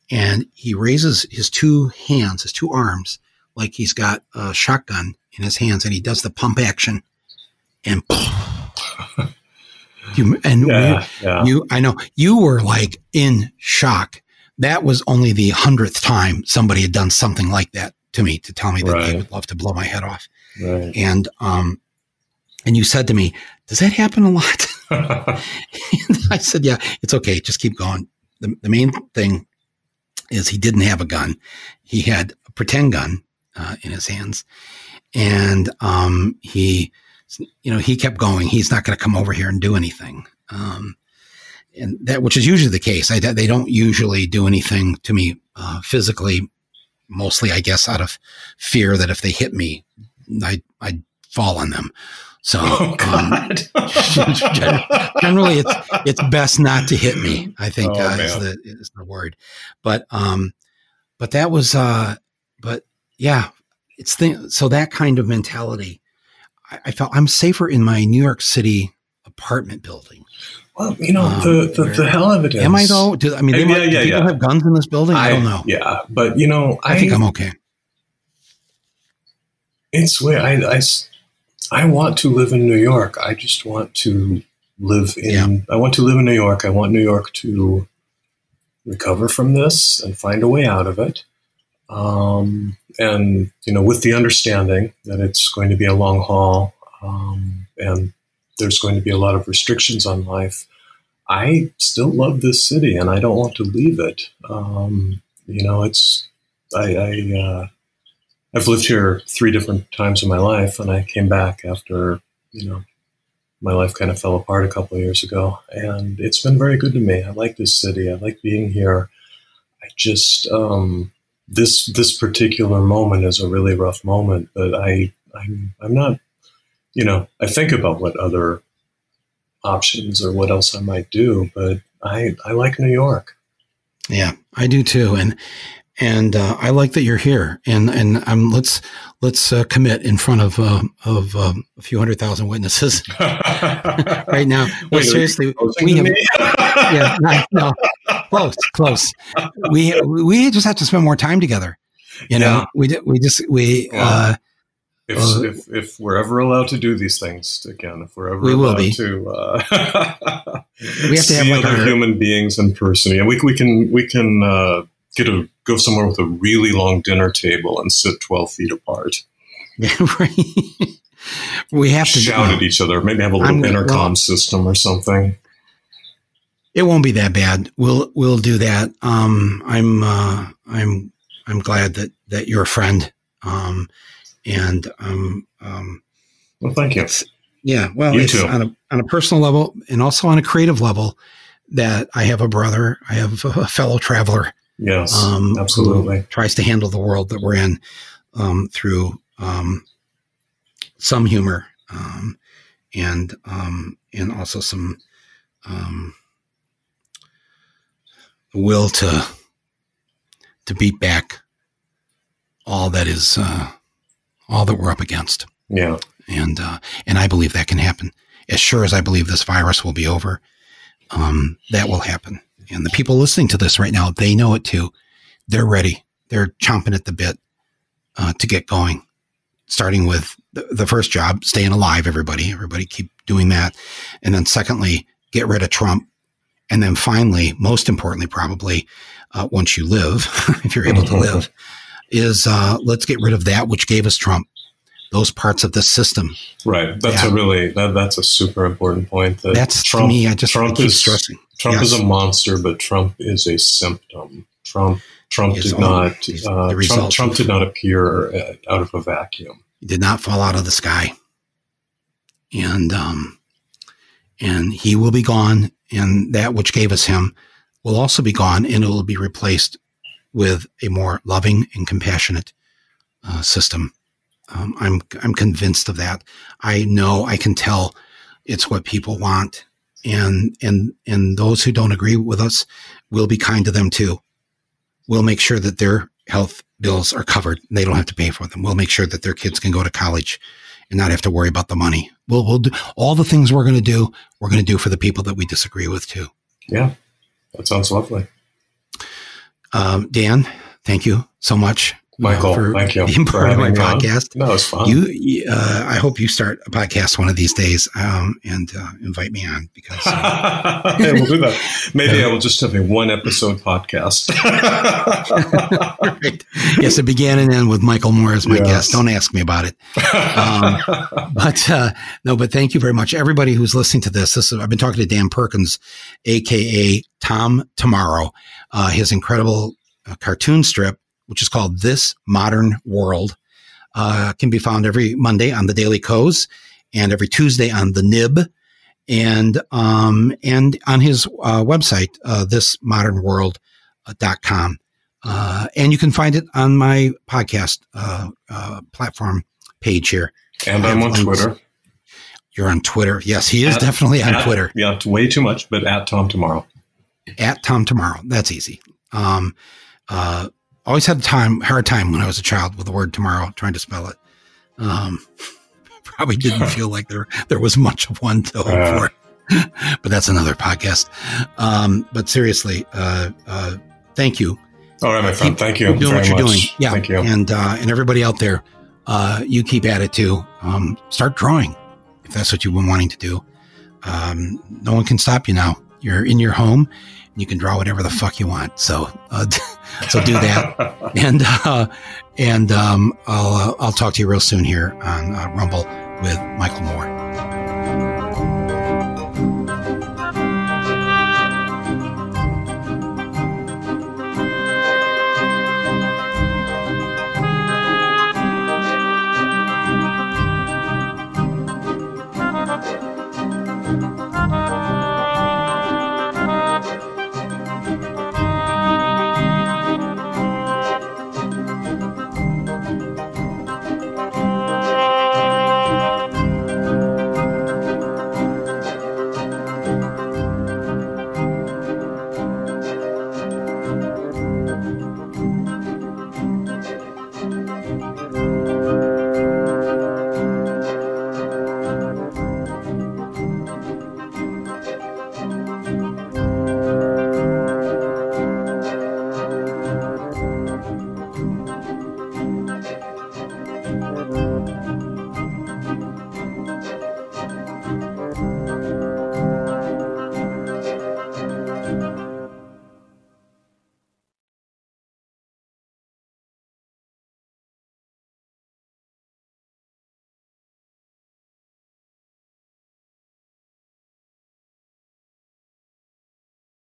and he raises his two hands, his two arms, like he's got a shotgun in his hands, and he does the pump action, and. you, and yeah, we, yeah. you, I know you were like in shock. That was only the hundredth time somebody had done something like that to me to tell me that right. they would love to blow my head off. Right. And um, and you said to me, "Does that happen a lot?" I said, "Yeah, it's okay. Just keep going." The, the main thing is he didn't have a gun; he had a pretend gun uh, in his hands, and um, he, you know, he kept going. He's not going to come over here and do anything. Um, and that, which is usually the case. I, they don't usually do anything to me uh, physically mostly, I guess, out of fear that if they hit me, I, I'd fall on them. So oh, um, generally, it's it's best not to hit me. I think oh, uh, is the is the word, but um, but that was uh, but yeah, it's the so that kind of mentality. I, I felt I'm safer in my New York City apartment building well, you know, um, the, the, the, hell of it is. Am I though? Do, I mean, yeah, might, yeah, do people yeah. have guns in this building? I, I, don't know. Yeah, but you know, I, I think I'm okay. It's weird. I, I, I want to live in New York. I just want to live in. Yeah. I want to live in New York. I want New York to recover from this and find a way out of it. Um, and you know, with the understanding that it's going to be a long haul, um, and there's going to be a lot of restrictions on life. I still love this city and I don't want to leave it. Um, you know, it's I, I uh, I've lived here three different times in my life, and I came back after you know my life kind of fell apart a couple of years ago, and it's been very good to me. I like this city. I like being here. I just um, this this particular moment is a really rough moment, but I I'm I'm not you know, I think about what other options or what else I might do, but I I like New York. Yeah, I do too, and and uh, I like that you're here. And and um, let's let's uh, commit in front of uh, of um, a few hundred thousand witnesses right now. Wait, seriously, we have, yeah, no, close, close. We we just have to spend more time together. You know, yeah. we we just we. Uh, if, uh, if, if we're ever allowed to do these things again, if we're ever we allowed be. to, uh, we have to have like other our, human beings in person. Yeah, we, we can we can uh, get a go somewhere with a really long dinner table and sit twelve feet apart. we have to shout at each other. Maybe have a little I'm, intercom well, system or something. It won't be that bad. We'll we'll do that. Um, I'm uh, I'm I'm glad that that you're a friend. Um, and um, um, well, thank you. Yeah, well, you too. on a on a personal level and also on a creative level, that I have a brother, I have a fellow traveler. Yes, um, absolutely. Tries to handle the world that we're in um, through um, some humor um, and um, and also some um, will to to beat back all that is uh, all that we're up against. Yeah. And, uh, and I believe that can happen. As sure as I believe this virus will be over, um, that will happen. And the people listening to this right now, they know it too. They're ready. They're chomping at the bit uh, to get going. Starting with the, the first job, staying alive, everybody. Everybody keep doing that. And then secondly, get rid of Trump. And then finally, most importantly, probably, uh, once you live, if you're able to live, is uh, let's get rid of that which gave us Trump. Those parts of the system. Right. That's yeah. a really that, that's a super important point. That that's Trump, me. I just Trump is stressing. Trump yes. is a monster, but Trump is a symptom. Trump Trump did not uh, Trump, Trump did not appear uh, out of a vacuum. He did not fall out of the sky, and um, and he will be gone, and that which gave us him will also be gone, and it will be replaced with a more loving and compassionate uh, system. Um, I'm I'm convinced of that. I know I can tell it's what people want, and and and those who don't agree with us will be kind to them too. We'll make sure that their health bills are covered. They don't have to pay for them. We'll make sure that their kids can go to college and not have to worry about the money. We'll, we'll do all the things we're going to do. We're going to do for the people that we disagree with too. Yeah, that sounds lovely. Um, Dan, thank you so much. Michael, for thank you being part of my podcast. On. No, it's fun. You, uh, I hope you start a podcast one of these days um, and uh, invite me on because uh, we'll do that. Maybe I will just have a one episode podcast. right. Yes, it began and end with Michael Moore as my yes. guest. Don't ask me about it. Um, but uh, no, but thank you very much, everybody who's listening to this. This I've been talking to Dan Perkins, aka Tom Tomorrow. Uh, his incredible uh, cartoon strip which is called This Modern World, uh, can be found every Monday on the Daily Kos and every Tuesday on the Nib and um, and on his uh, website, uh, thismodernworld.com. Uh, and you can find it on my podcast uh, uh, platform page here. And I'm on links. Twitter. You're on Twitter. Yes, he is at, definitely on at, Twitter. Yeah, way too much, but at Tom Tomorrow. At Tom Tomorrow. That's easy. Um, uh, always had a time hard time when I was a child with the word tomorrow, trying to spell it. Um, probably didn't feel like there there was much of one to hope uh, for. but that's another podcast. Um, but seriously, uh, uh, thank you. All right, my friend. Keep, thank you. doing what you're much. doing. Yeah. Thank you. And uh, and everybody out there, uh, you keep at it too. Um, start drawing if that's what you've been wanting to do. Um, no one can stop you now. You're in your home you can draw whatever the fuck you want. So, uh, so do that. and, uh, and, um, I'll, uh, I'll talk to you real soon here on uh, Rumble with Michael Moore.